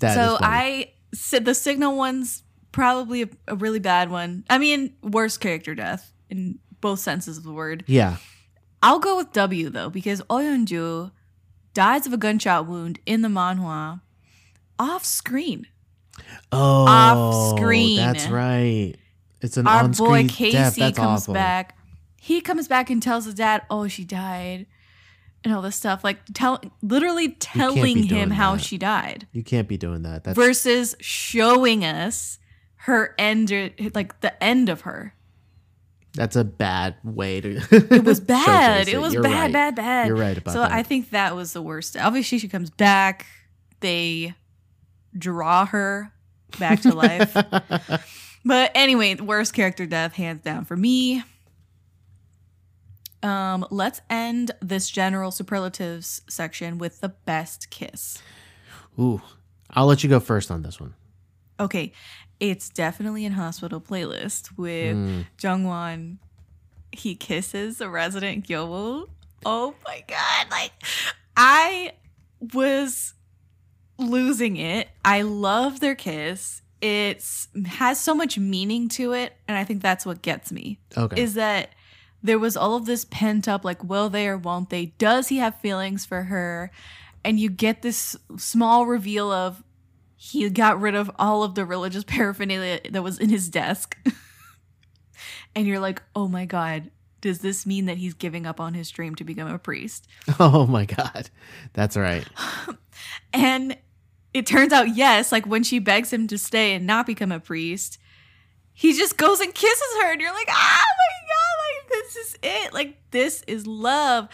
That so i said the signal one's probably a, a really bad one i mean worst character death in both senses of the word yeah. I'll go with W though because Oyonju dies of a gunshot wound in the manhwa off screen. Oh, Off-screen. That's right. It's an Our boy death. Casey That's comes awful. back. He comes back and tells his dad, "Oh, she died," and all this stuff. Like tell, literally telling him how that. she died, You can't be doing that. That's versus showing us her end, like the end of her. That's a bad way to. It was bad. It was You're bad, right. bad, bad. You're right about so that. So I think that was the worst. Obviously, she comes back. They draw her back to life. but anyway, worst character death, hands down for me. Um, let's end this general superlatives section with the best kiss. Ooh, I'll let you go first on this one. Okay, it's definitely in hospital playlist with Mm. Jungwon. He kisses the resident Gyeoul. Oh my god! Like I was losing it. I love their kiss. It's has so much meaning to it, and I think that's what gets me. Okay. Is that there was all of this pent up, like, will they or won't they? Does he have feelings for her? And you get this small reveal of he got rid of all of the religious paraphernalia that was in his desk. and you're like, oh my God, does this mean that he's giving up on his dream to become a priest? oh my god, that's right. And it turns out, yes, like when she begs him to stay and not become a priest, he just goes and kisses her. And you're like, oh my God, like this is it. Like this is love.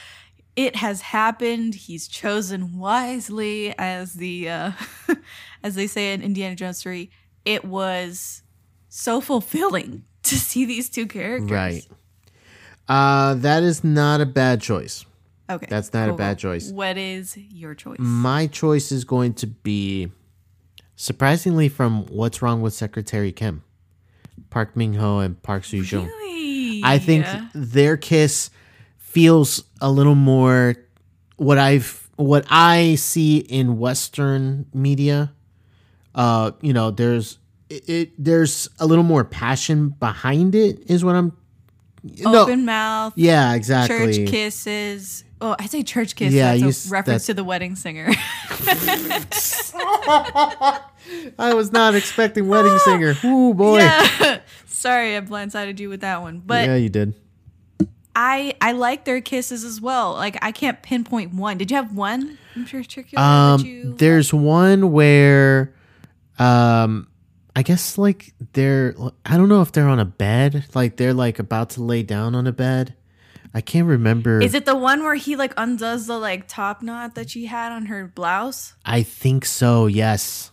It has happened. He's chosen wisely, as the uh, as they say in Indiana Jones 3. It was so fulfilling to see these two characters. Right. Uh, that is not a bad choice. Okay. That's not a bad choice. What is your choice? My choice is going to be Surprisingly, from What's Wrong with Secretary Kim, Park Min Ho and Park Seo Joon. Really? I think their kiss feels a little more what I've what I see in Western media. Uh, you know, there's it, it there's a little more passion behind it. Is what I'm. open mouth, Yeah, exactly. church kisses. Oh, I say church kisses. Yeah, that's you a reference that- to the wedding singer. I was not expecting wedding singer. Oh boy. Yeah. Sorry, I blindsided you with that one. But yeah, you did. I I like their kisses as well. Like I can't pinpoint one. Did you have one in particular Um, there's one where, um, I guess like they're I don't know if they're on a bed, like they're like about to lay down on a bed. I can't remember. Is it the one where he like undoes the like top knot that she had on her blouse? I think so. Yes,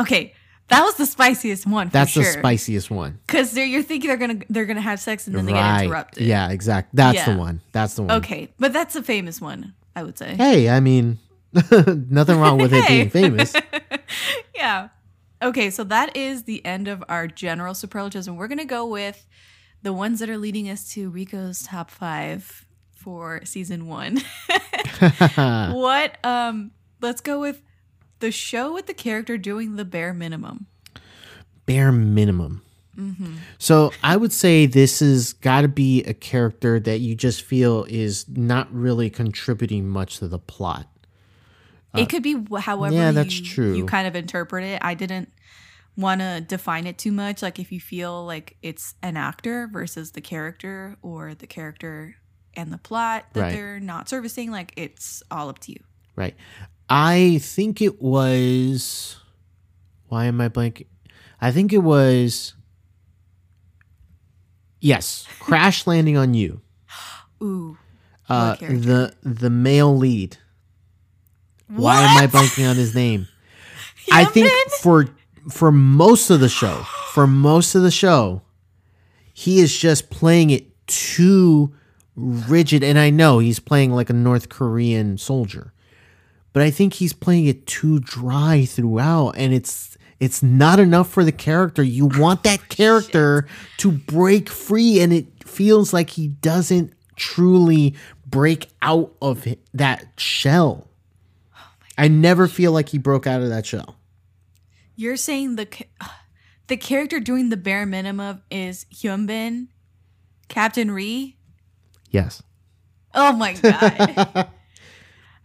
Okay, that was the spiciest one. For that's sure. the spiciest one. Because you're thinking they're gonna they're gonna have sex and then they get right? interrupted. Yeah, exactly. That's Yeah. the one. That's the one. Okay, but that's a famous one, I would say. Hey, I mean, nothing wrong with it being famous. yeah. Okay, so that is the end of our general superlatives, and we're gonna go with the ones that are leading us to Rico's top five for season one. what? Um, let's go with the show with the character doing the bare minimum. bare minimum. Mm-hmm. So I would say this has got to be a character that you just feel is not really contributing much to the plot. it could be however yeah, that's you, true. you kind of interpret it. I didn't want to define it too much. Like if you feel like it's an actor versus the character or the character and the plot that Right. they're not servicing, like it's all up to you. Right. I think it was. Why am I blanking? I think it was. Yes, Crash Landing on You. Ooh. Uh, the the male lead. Why am I blanking on his name? I think for for most of the show, for most of the show, he is just playing it too rigid. And I know he's playing like a North Korean soldier, but I think he's playing it too dry throughout, and it's it's not enough for the character. You want that oh, character to break free, and it feels like he doesn't truly break out of that shell. Oh I never feel like he broke out of that shell. You're saying the the character doing the bare minimum is Hyunbin, Captain Ri. Yes. Oh my god.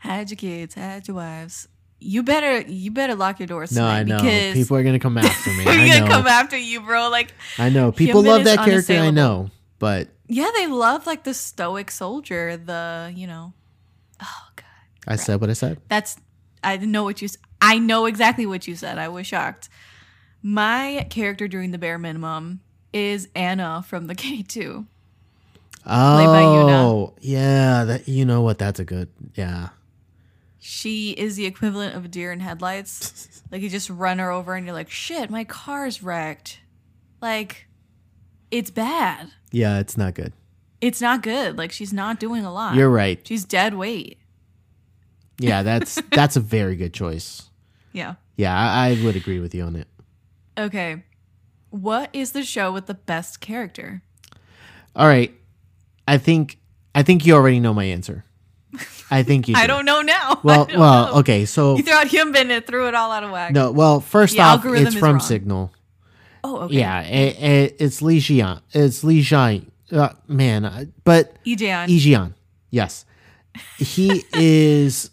had your kids, had your wives. You better you better lock your doors No, I know. because People are gonna come after me. we're gonna come after you, bro. Like I know. People love that character. I know, but yeah, they love like the stoic soldier, the you know. Oh god. I said what I said. That's I know what you. I know exactly what you said. I was shocked. My character during the bare minimum is Anna from the K two. Oh, by Yuna. Oh, yeah. That you know what? That's a good. Yeah. She is the equivalent of a deer in headlights. like you just run her over and you're like, shit, my car's wrecked. Like, it's bad. Yeah, it's not good. It's not good. Like she's not doing a lot. You're right. She's dead weight. Yeah, that's that's a very good choice. Yeah. Yeah, I, I would agree with you on it. Okay. What is the show with the best character? All right. I think I think you already know my answer. I think you. I do. don't know now. Well, well, know. okay. So You threw out Hyunbin and threw it all out of whack. no, well, first off, it's from wrong. Signal. Oh, okay. Yeah, it, it, it's Li Jian. It's Li Jian. Uh, man, I- but Ijeon. Yi Jian. Yes, he is.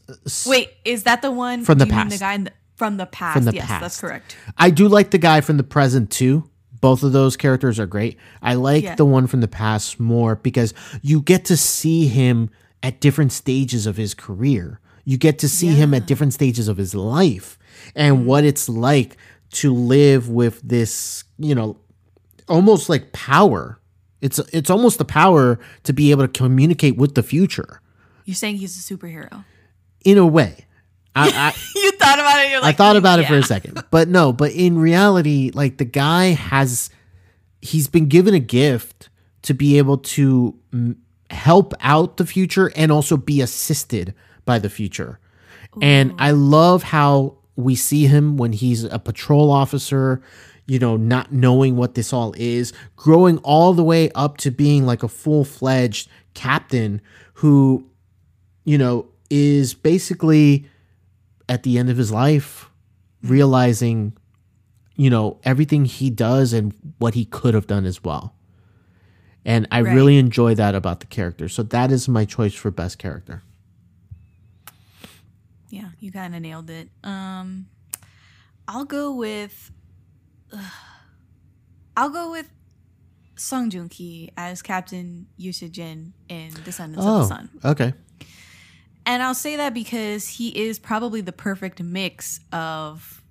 Wait, is that the one From the do you mean past. the guy the, from the past? From the yes, that's correct. I do like the guy from the present too. Both of those characters are great. I like Yeah. the one from the past more because you get to see him at different stages of his career. You get to see him at different stages of his life and Mm-hmm. what it's like to live with this, you know, almost like power. It's it's almost the power to be able to communicate with the future You're saying he's a superhero. in a way. I, I, you thought about it. You're like, I thought about it for a second, but no. But in reality, like the guy has, he's been given a gift to be able to help out the future and also be assisted by the future. And I love how we see him when he's a patrol officer, you know, not knowing what this all is, growing all the way up to being like a full fledged captain who, you know, is basically at the end of his life realizing, you know, everything he does and what he could have done as well. And I Right. really enjoy that about the character. So that is my choice for best character. Yeah, you kind of nailed it. Um, I'll go with. I'll go with Song Joong Ki as Captain Yoo Jin in Descendants of Oh, the Sun. okay. And I'll say that because he is probably the perfect mix of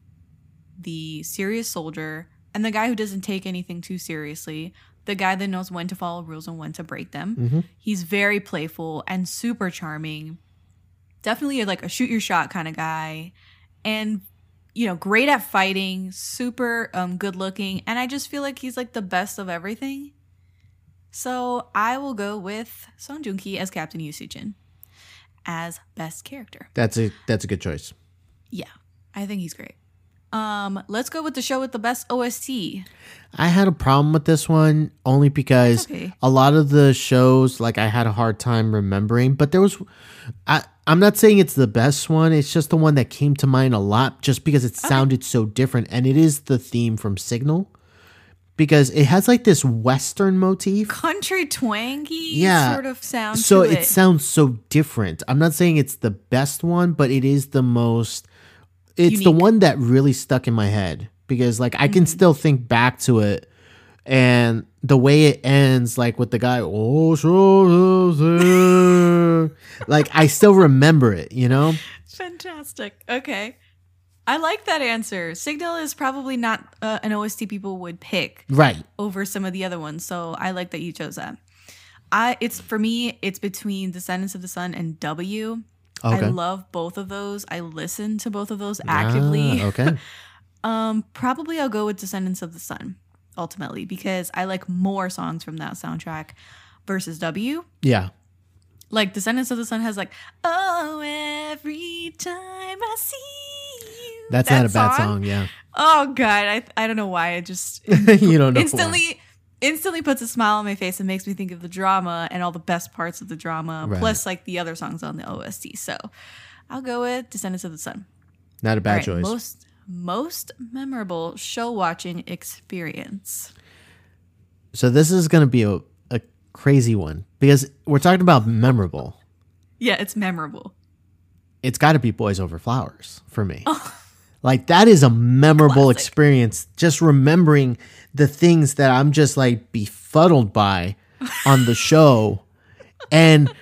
the serious soldier and the guy who doesn't take anything too seriously, the guy that knows when to follow rules and when to break them. Mhm. He's very playful and super charming. Definitely like a shoot your shot kind of guy. And you know, great at fighting, super um good looking, and I just feel like he's like the best of everything. So I will go with Song Joong Ki as Captain Yoo Jin as best character. That's a that's a good choice. Yeah, I think he's great. Um, let's go with the show with the best OST. I had a problem with this one only because okay. a lot of the shows like I had a hard time remembering, but there was I I'm not saying it's the best one, it's just the one that came to mind a lot just because it sounded so different and it is the theme from Signal because it has like this western motif. Country twangy Yeah. sort of sound. So to it it. sounds so different. I'm not saying it's the best one, but it is the most it's the one that really stuck in my head because like I can still think back to it and the way it ends like with the guy oh so," like I still remember it, you know? fantastic. Okay. I like that answer. Signal is probably not uh, an OST people would pick Right. over some of the other ones, so I like that you chose that. I it's for me, it's between Descendants of the Sun and W. I love both of those. I listen to both of those actively. Ah, okay. Um, probably I'll go with Descendants of the Sun ultimately because I like more songs from that soundtrack versus W. Yeah. Like Descendants of the Sun has like, oh, every time I see you. That's That not a bad song, yeah. Oh God, I I don't know why I just you don't know. why. Instantly puts a smile on my face and makes me think of the drama and all the best parts of the drama, Right. plus like the other songs on the OST. So I'll go with Descendants of the Sun. Not a bad right, choice. Most most memorable show watching experience. so this is going to be a, a crazy one because we're talking about memorable. Yeah, it's memorable. it's got to be Boys Over Flowers for me. Like that is a memorable Classic. experience. Just remembering the things that I'm just like befuddled by on the show, and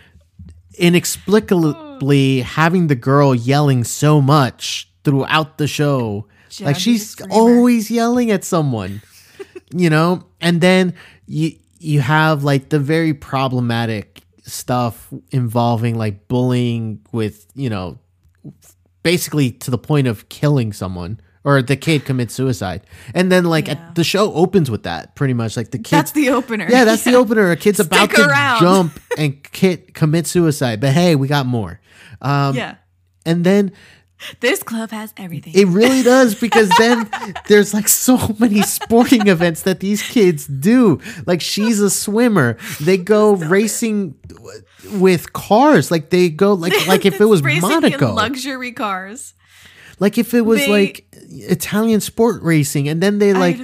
inexplicably having the girl yelling so much throughout the show. like she's screamer. always yelling at someone, you know. And then you you have like the very problematic stuff involving like bullying with you know basically to the point of killing someone or the kid commits suicide and then like Yeah. at, the show opens with that pretty much like the kid That's the opener. yeah that's the opener a kid's about Stick to jump and kid commit suicide but hey we got more um yeah. and then This club has everything. it really does because then there's like so many sporting events that these kids do. Like she's a swimmer. They go racing w- with cars. Like they go like like if it was Monaco. luxury cars. Like if it was They- like Italian sport racing and then they like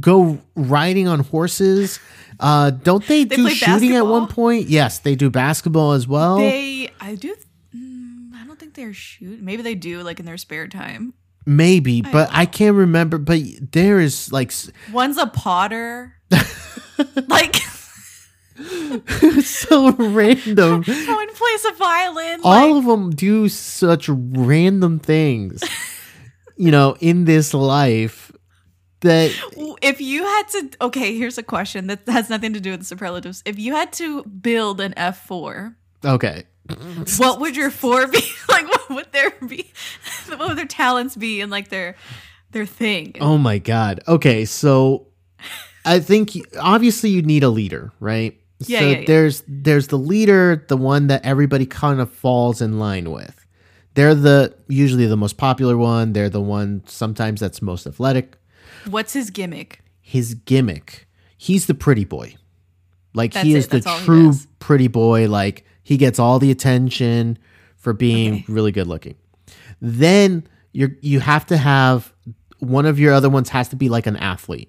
go riding on horses. Uh don't they, do play shooting at one point? Yes, they do basketball as well. They, I do. Mm, I don't think they're shooting. Maybe they do, like in their spare time. Maybe, but I can't remember. But there is like One's a potter. like so random. one plays a violin. all like, of them do such random things you know in this life that if you had to, okay, here's a question that has nothing to do with the superlatives. If you had to build an F four, okay what would your four be? like, what would their be? What would their talents be and like their their thing? oh my god okay so i think obviously you need a leader right Yeah, so yeah, yeah. there's there's the leader the one that everybody kind of falls in line with They're the usually the most popular one. They're the one sometimes that's most athletic. What's his gimmick? His gimmick, he's the pretty boy. Like he is it. the That's he true pretty boy. Like he gets all the attention for being Okay. really good looking. Then you're you have to have one of your other ones has to be like an athlete.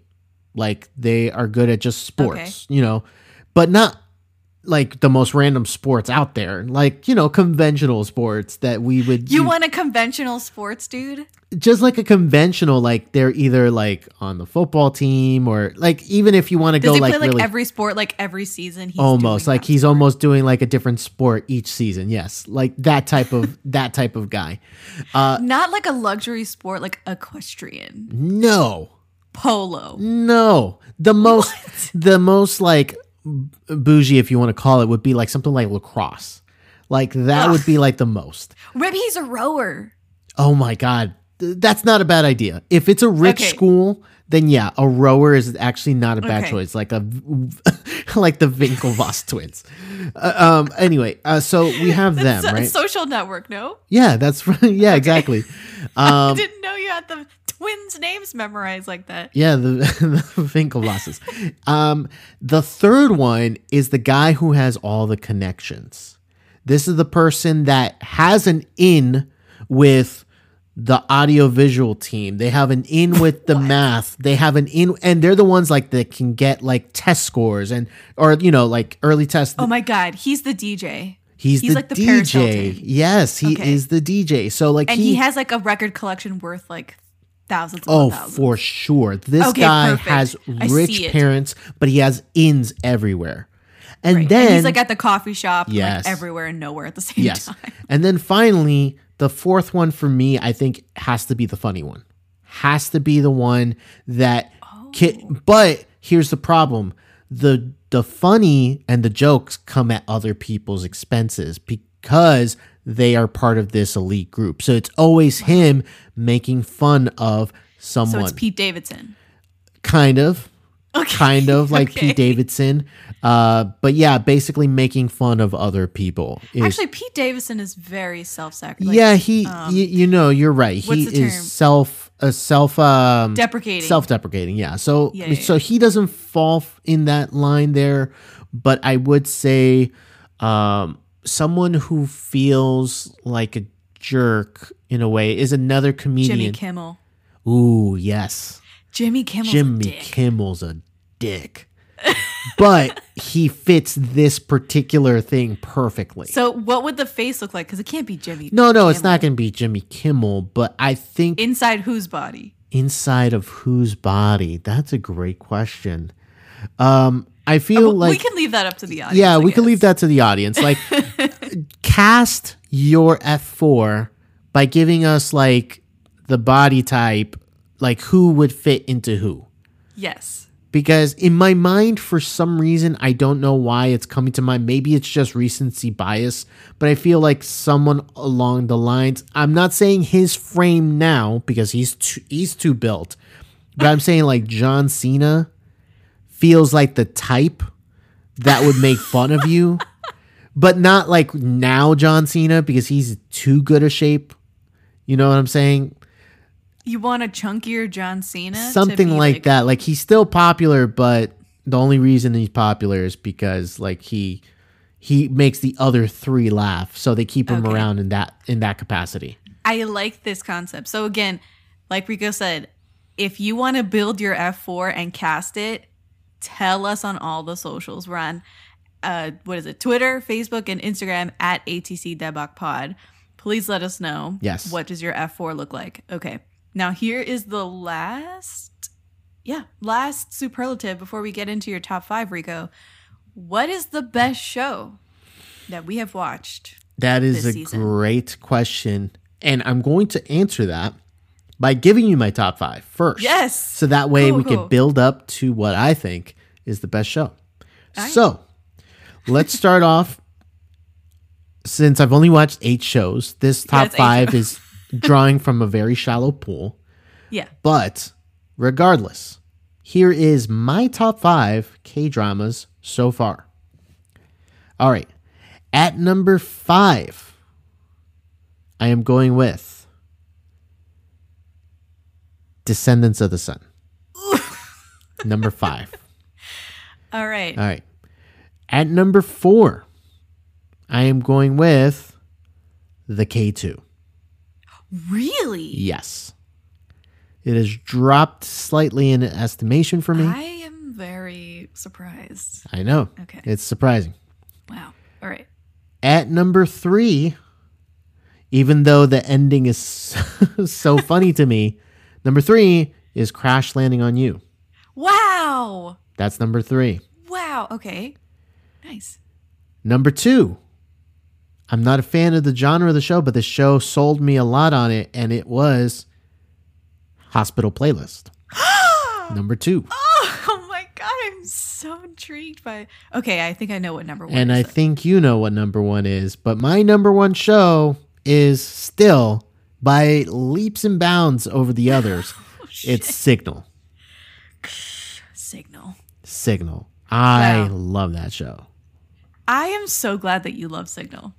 Like they are good at just sports, you know, but not like the most random sports out there. Like, you know, conventional sports that we would You use- want a conventional sports dude? Just like a conventional like they're either like on the football team or like even if you want to go like play like really every sport, like every season? He's almost like he's sport? almost doing like a different sport each season yes. Like that type of that type of guy. Uh, Not like a luxury sport, like equestrian, no. Polo. no. The most the most like bougie if you want to call it would be like something like lacrosse. Like that would be like the most. Maybe he's a rower. oh my god that's not a bad idea if it's a rich Okay. school then yeah a rower is actually not a bad Okay. choice like a like the Winklevoss twins uh, um anyway uh, so we have them right Social network, no? Yeah, that's right. Yeah, exactly. I Um, didn't know you had the twins' names memorized like that. yeah, the, the Winklevosses. Um, the third one is the guy who has all the connections. This is the person that has an in with the audiovisual team. They have an in with the math. They have an in, and they're the ones like that can get like test scores and or you know like early tests. Oh my god, he's the DJ. he's, he's the, like the DJ. Yes, he Okay. is the DJ. So like And he, has like a record collection worth like thousands Oh, of thousands. for sure. This Okay, guy perfect. has rich parents, but he has ins everywhere. And Right. then and he's like at the coffee shop, Yes. like everywhere and nowhere at the same yes. time. And then finally, the fourth one for me, I think has to be the funny one. Has to be the one that Oh. but here's the problem. The the funny and the jokes come at other people's expenses because they are part of this elite group. So it's always him making fun of someone. So it's Pete Davidson. kind of. Okay. kind of like Okay. Pete Davidson. Uh, but yeah, basically making fun of other people. Is, Actually, Pete Davidson is very self-sacrificing. yeah, he, y- you know, you're right. He um, is term? self, uh, self, um, deprecating. self-deprecating. Yeah. So, Yeah, yeah, so he doesn't fall in that line there, but I would say, um, someone who feels like a jerk in a way is another comedian. Jimmy Kimmel. Ooh, yes. Jimmy Kimmel's a Jimmy dick. Kimmel's a dick. but he fits this particular thing perfectly. So what would the face look like? Because it can't be Jimmy. no, no, it's not going to be Jimmy Kimmel, but I think Inside whose body? inside of whose body? That's a great question. Um, I feel Well, like we can leave that up to the audience. yeah, I we can leave that to the audience. Like, cast your F4 by giving us like the body type, like who would fit into who. Yes. because in my mind for some reason i don't know why it's coming to mind maybe it's just recency bias but i feel like someone along the lines i'm not saying his frame now because he's too, he's too built but i'm saying like john cena feels like the type that would make fun of you but not like now john cena because he's too good a shape you know what i'm saying You want a chunkier John Cena? something be like, that. Like he's still popular, but the only reason he's popular is because like he he makes the other three laugh, so they keep him Okay. around in that in that capacity. I like this concept. So again, like Rico said, if you want to build your F4 and cast it, tell us on all the socials. We're on uh what is it? Twitter, Facebook, and Instagram at ATC Daebak Pod. Please let us know. Yes. What does your F4 look like? Okay. Now here is the last yeah, last superlative before we get into your top five, Rico. What is the best show that we have watched? That is a season. great question, and I'm going to answer that by giving you my top five first. Yes. So that way Cool, we cool. can build up to what I think is the best show. right. So let's start off. Since I've only watched eight shows, this top eight five is drawing from a very shallow pool. Yeah. But regardless, here is my top five K dramas so far. All right. At number five, I am going with Descendants of the Sun. number five. All right. All right. At number four, I am going with the K2. Really? Yes. It has dropped slightly in estimation for me. I am very surprised. I know. Okay. It's surprising. Wow. All right. At number three, even though the ending is so funny to me, number three is Crash Landing on You. Wow. That's number three. Wow. Okay. Nice. Number two, I'm not a fan of the genre of the show, but the show sold me a lot on it, and it was Hospital Playlist. number two. Oh, oh my god, I'm so intrigued by. Okay, I think I know what number one And I think you know what number one is, but my number one show is still by leaps and bounds over the others. Oh, it's Signal. Signal. Signal. I Wow. love that show. I am so glad that you love Signal.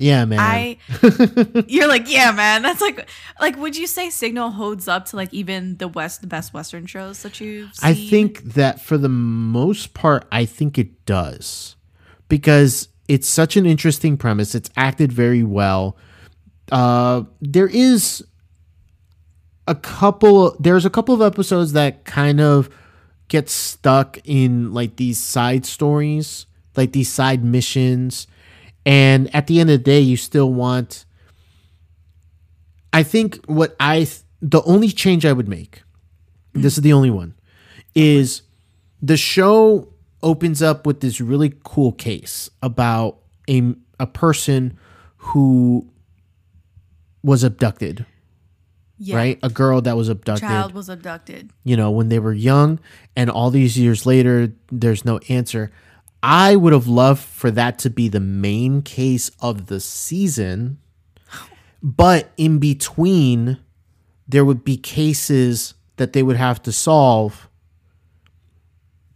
Yeah, man. I You're like, yeah, man. That's like like would you say Signal holds up to like even the west the best western shows that you've seen? I think that for the most part, I think it does because it's such an interesting premise. It's acted very well. Uh, there is a couple. There's a couple of episodes that kind of get stuck in like these side stories, like these side missions, and at the end of the day, you still want. I think what I th- the only change I would make, this is the only one, is the show opens up with this really cool case about a a person who was abducted, yeah. right? A girl that was abducted, Child was abducted. you know, when they were young, and all these years later, there's no answer. I would have loved for that to be the main case of the season, but in between, there would be cases that they would have to solve,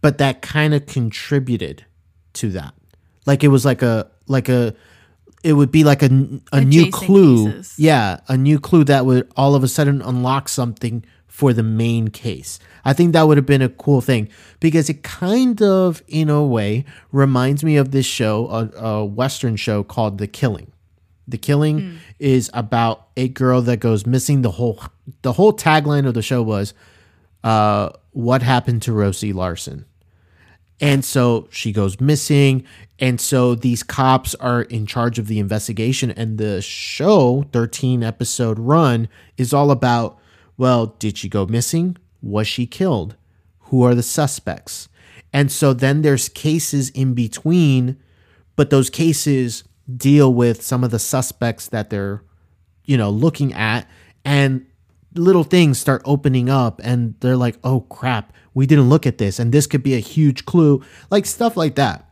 but that kind of contributed to that. Like it was like a like a it would be like a, a new clue. cases. Yeah, a new clue that would all of a sudden unlock something for the main case. I think that would have been a cool thing because it kind of, in a way, reminds me of this show, a, a Western show called The Killing. The Killing is about a girl that goes missing. The whole the whole tagline of the show was, uh, "What happened to Rosie Larsen?" And so she goes missing. And so these cops are in charge of the investigation. And the show, 13 episode run, is all about well, did she go missing? Was she killed? Who are the suspects? And so then there's cases in between, but those cases deal with some of the suspects that they're, you know, looking at. And little things start opening up and they're like, oh crap, we didn't look at this. And this could be a huge clue. Like stuff like that.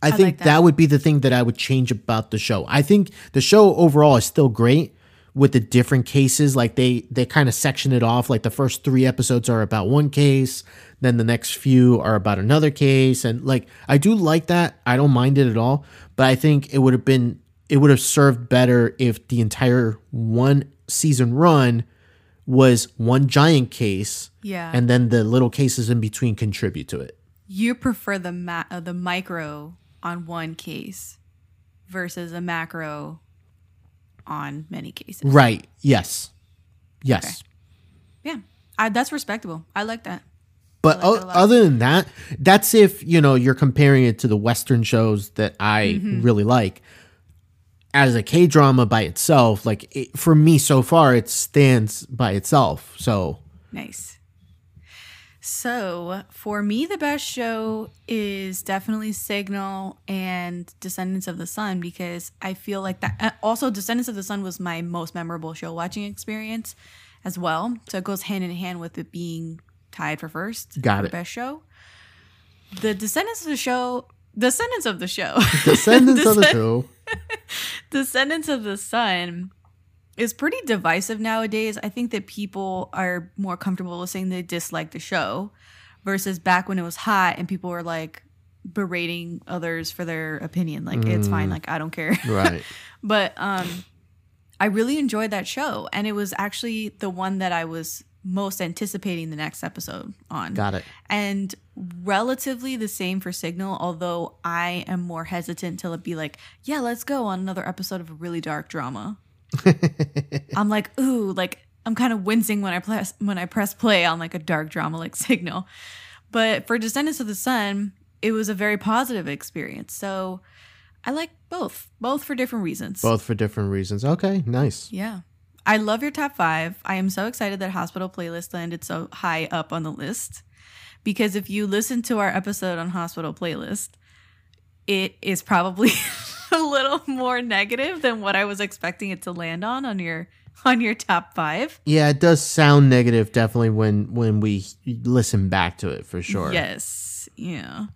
I, think like that. that. would be the thing that I would change about the show. I think the show overall is still great with the different cases. Like they they kind of section it off. Like the first three episodes are about one case, then the next few are about another case. And like I do like that. I don't mind it at all. But I think it would have been it would have served better if the entire one season run was one giant case Yeah. and then the little cases in between contribute to it. you prefer the ma- uh, the micro on one case versus a macro on many cases. Right. Yes. Yes. Yeah. I, that's respectable. I like that. But like o- that other than that, that's if, you know, you're comparing it to the Western shows that I Mm-hmm. really like. As a K drama by itself, like it, for me so far, it stands by itself. So, Nice. So, for me, the best show is definitely Signal and Descendants of the Sun because I feel like that. uh, Also, Descendants of the Sun was my most memorable show watching experience as well. So, it goes hand in hand with it being tied for first. Got for it. Best show. The Descendants of the show. Descendants of the show. Descendants of the Show. Descendants of the Sun is pretty divisive nowadays. I think that people are more comfortable with saying they dislike the show versus back when it was hot and people were like berating others for their opinion. Like, it's fine. Like, I don't care. Right. but um I really enjoyed that show. And it was actually the one that I was most anticipating the next episode on. Got it. And relatively the same for Signal, although I am more hesitant to it be like, yeah, let's go on another episode of a really dark drama. I'm like, ooh, like I'm kind of wincing when I press when I press play on like a dark drama like Signal. But for Descendants of the Sun, it was a very positive experience. So I like both, both for different reasons. Both for different reasons. Okay, nice. Yeah. I love your top five. I am so excited that Hospital Playlist landed so high up on the list. Because if you listen to our episode on Hospital Playlist, it is probably a little more negative than what I was expecting it to land on on your on your top five. Yeah, it does sound negative definitely when when we listen back to it for sure. Yes, yeah.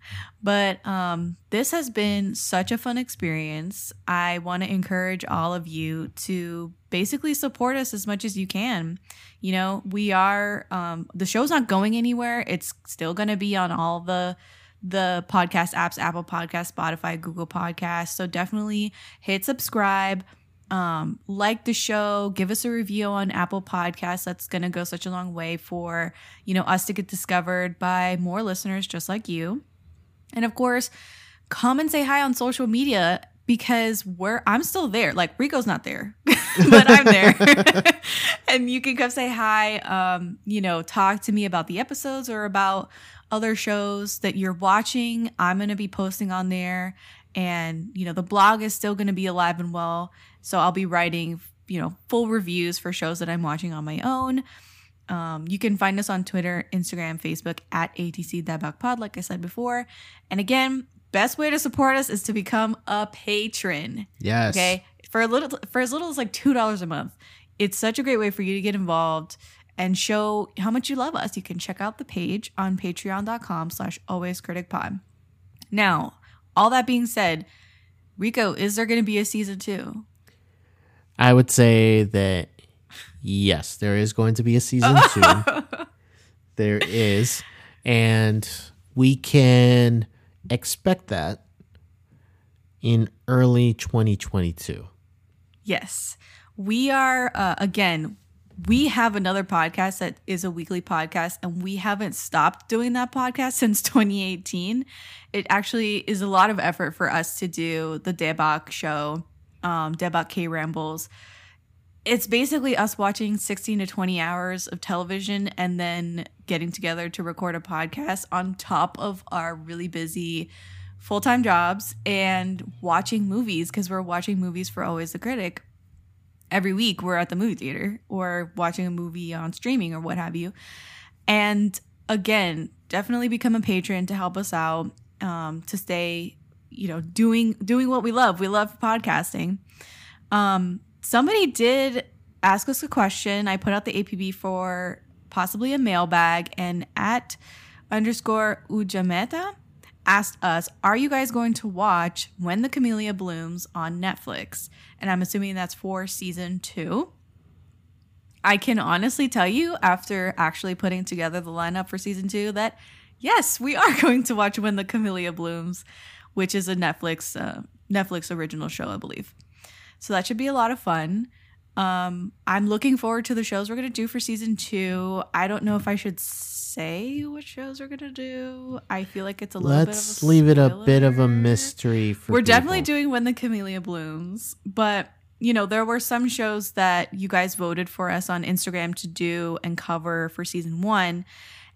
But um this has been such a fun experience. I want to encourage all of you to basically support us as much as you can. You know, we are um the show's not going anywhere. It's still going to be on all the the podcast apps, Apple Podcast, Spotify, Google Podcast. So definitely hit subscribe um, like the show, give us a review on Apple Podcasts. That's going to go such a long way for, you know, us to get discovered by more listeners just like you. And of course, come and say hi on social media because we're I'm still there. Like Rico's not there, but I'm there. and you can come say hi, um, you know, talk to me about the episodes or about other shows that you're watching. I'm going to be posting on there. And you know the blog is still going to be alive and well. So i'll be writing you know full reviews for shows that i'm watching on my own. Um, you can find us on twitter instagram facebook at atc pod like i said before. And again best way to support us is to become a patron. Yes. okay? For a little for as little as like two dollars a month. It's such a great way for you to get involved and show how much you love us you can check out the page on patreon.com slash always critic pod now all that being said, Rico, is there going to be a season two? I would say that yes, there is going to be a season two. there is. And we can expect that in early 2022. Yes. We are, uh, again, we have another podcast that is a weekly podcast and we haven't stopped doing that podcast since 2018 it actually is a lot of effort for us to do the Daebak show um Daebak k rambles. It's basically us watching 16 to 20 hours of television and then getting together to record a podcast on top of our really busy full-time jobs and watching movies because we're watching movies for always the critic every week we're at the movie theater or watching a movie on streaming or what have you. And again, definitely become a patron to help us out um, to stay, you know, doing doing what we love. We love podcasting. Um, somebody did ask us a question. I put out the APB for possibly a mailbag, and at underscore Ujameta asked us, Are you guys going to watch When the Camellia Blooms on Netflix? And I'm assuming that's for season two. I can honestly tell you, after actually putting together the lineup for season two, that yes, we are going to watch When the Camellia Blooms, which is a Netflix uh, Netflix original show, I believe. So that should be a lot of fun. Um, I'm looking forward to the shows we're gonna do for season two. I don't know if I should say what shows we're gonna do. I feel like it's a little Let's bit of a leave it a bit of a mystery for We're definitely doing When the Camellia Blooms, but you know, there were some shows that you guys voted for us on Instagram to do and cover for season one.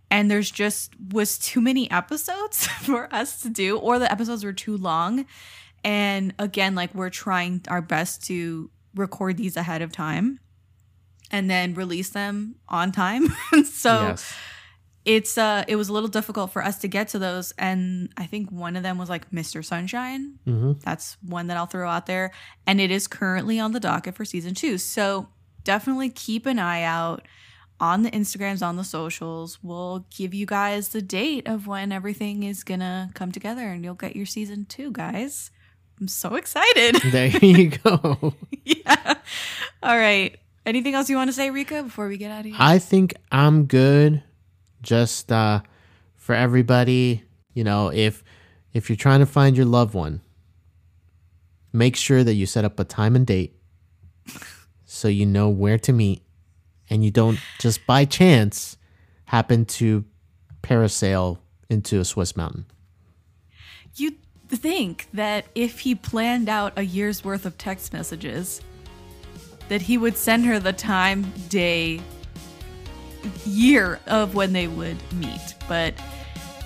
And there's just was too many episodes for us to do, or the episodes were too long. And again, like we're trying our best to record these ahead of time and then release them on time. so Yes. It's uh it was a little difficult for us to get to those and i think one of them was like mr sunshine. Hmm that's one that i'll throw out there and it is currently on the docket for season two. So definitely keep an eye out on the instagrams on the socials. We'll give you guys the date of when everything is gonna come together and you'll get your season two guys. I'm so excited. There you go. yeah. All right. Anything else you want to say Rico before we get out of here? I think I'm good. Just uh, for everybody, you know, if if you're trying to find your loved one, make sure that you set up a time and date so you know where to meet and you don't just by chance happen to parasail into a Swiss mountain. You'd think that if he planned out a year's worth of text messages, that he would send her the time, day, year of when they would meet. But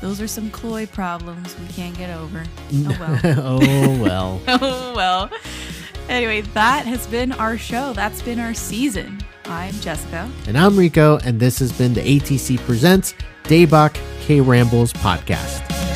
those are some CLOY problems we can't get over. Oh well. oh well. oh well. Anyway, that has been our show. That's been our season. I'm Jessica. And I'm Rico, and this has been the ATC Presents Daebak K Rambles podcast.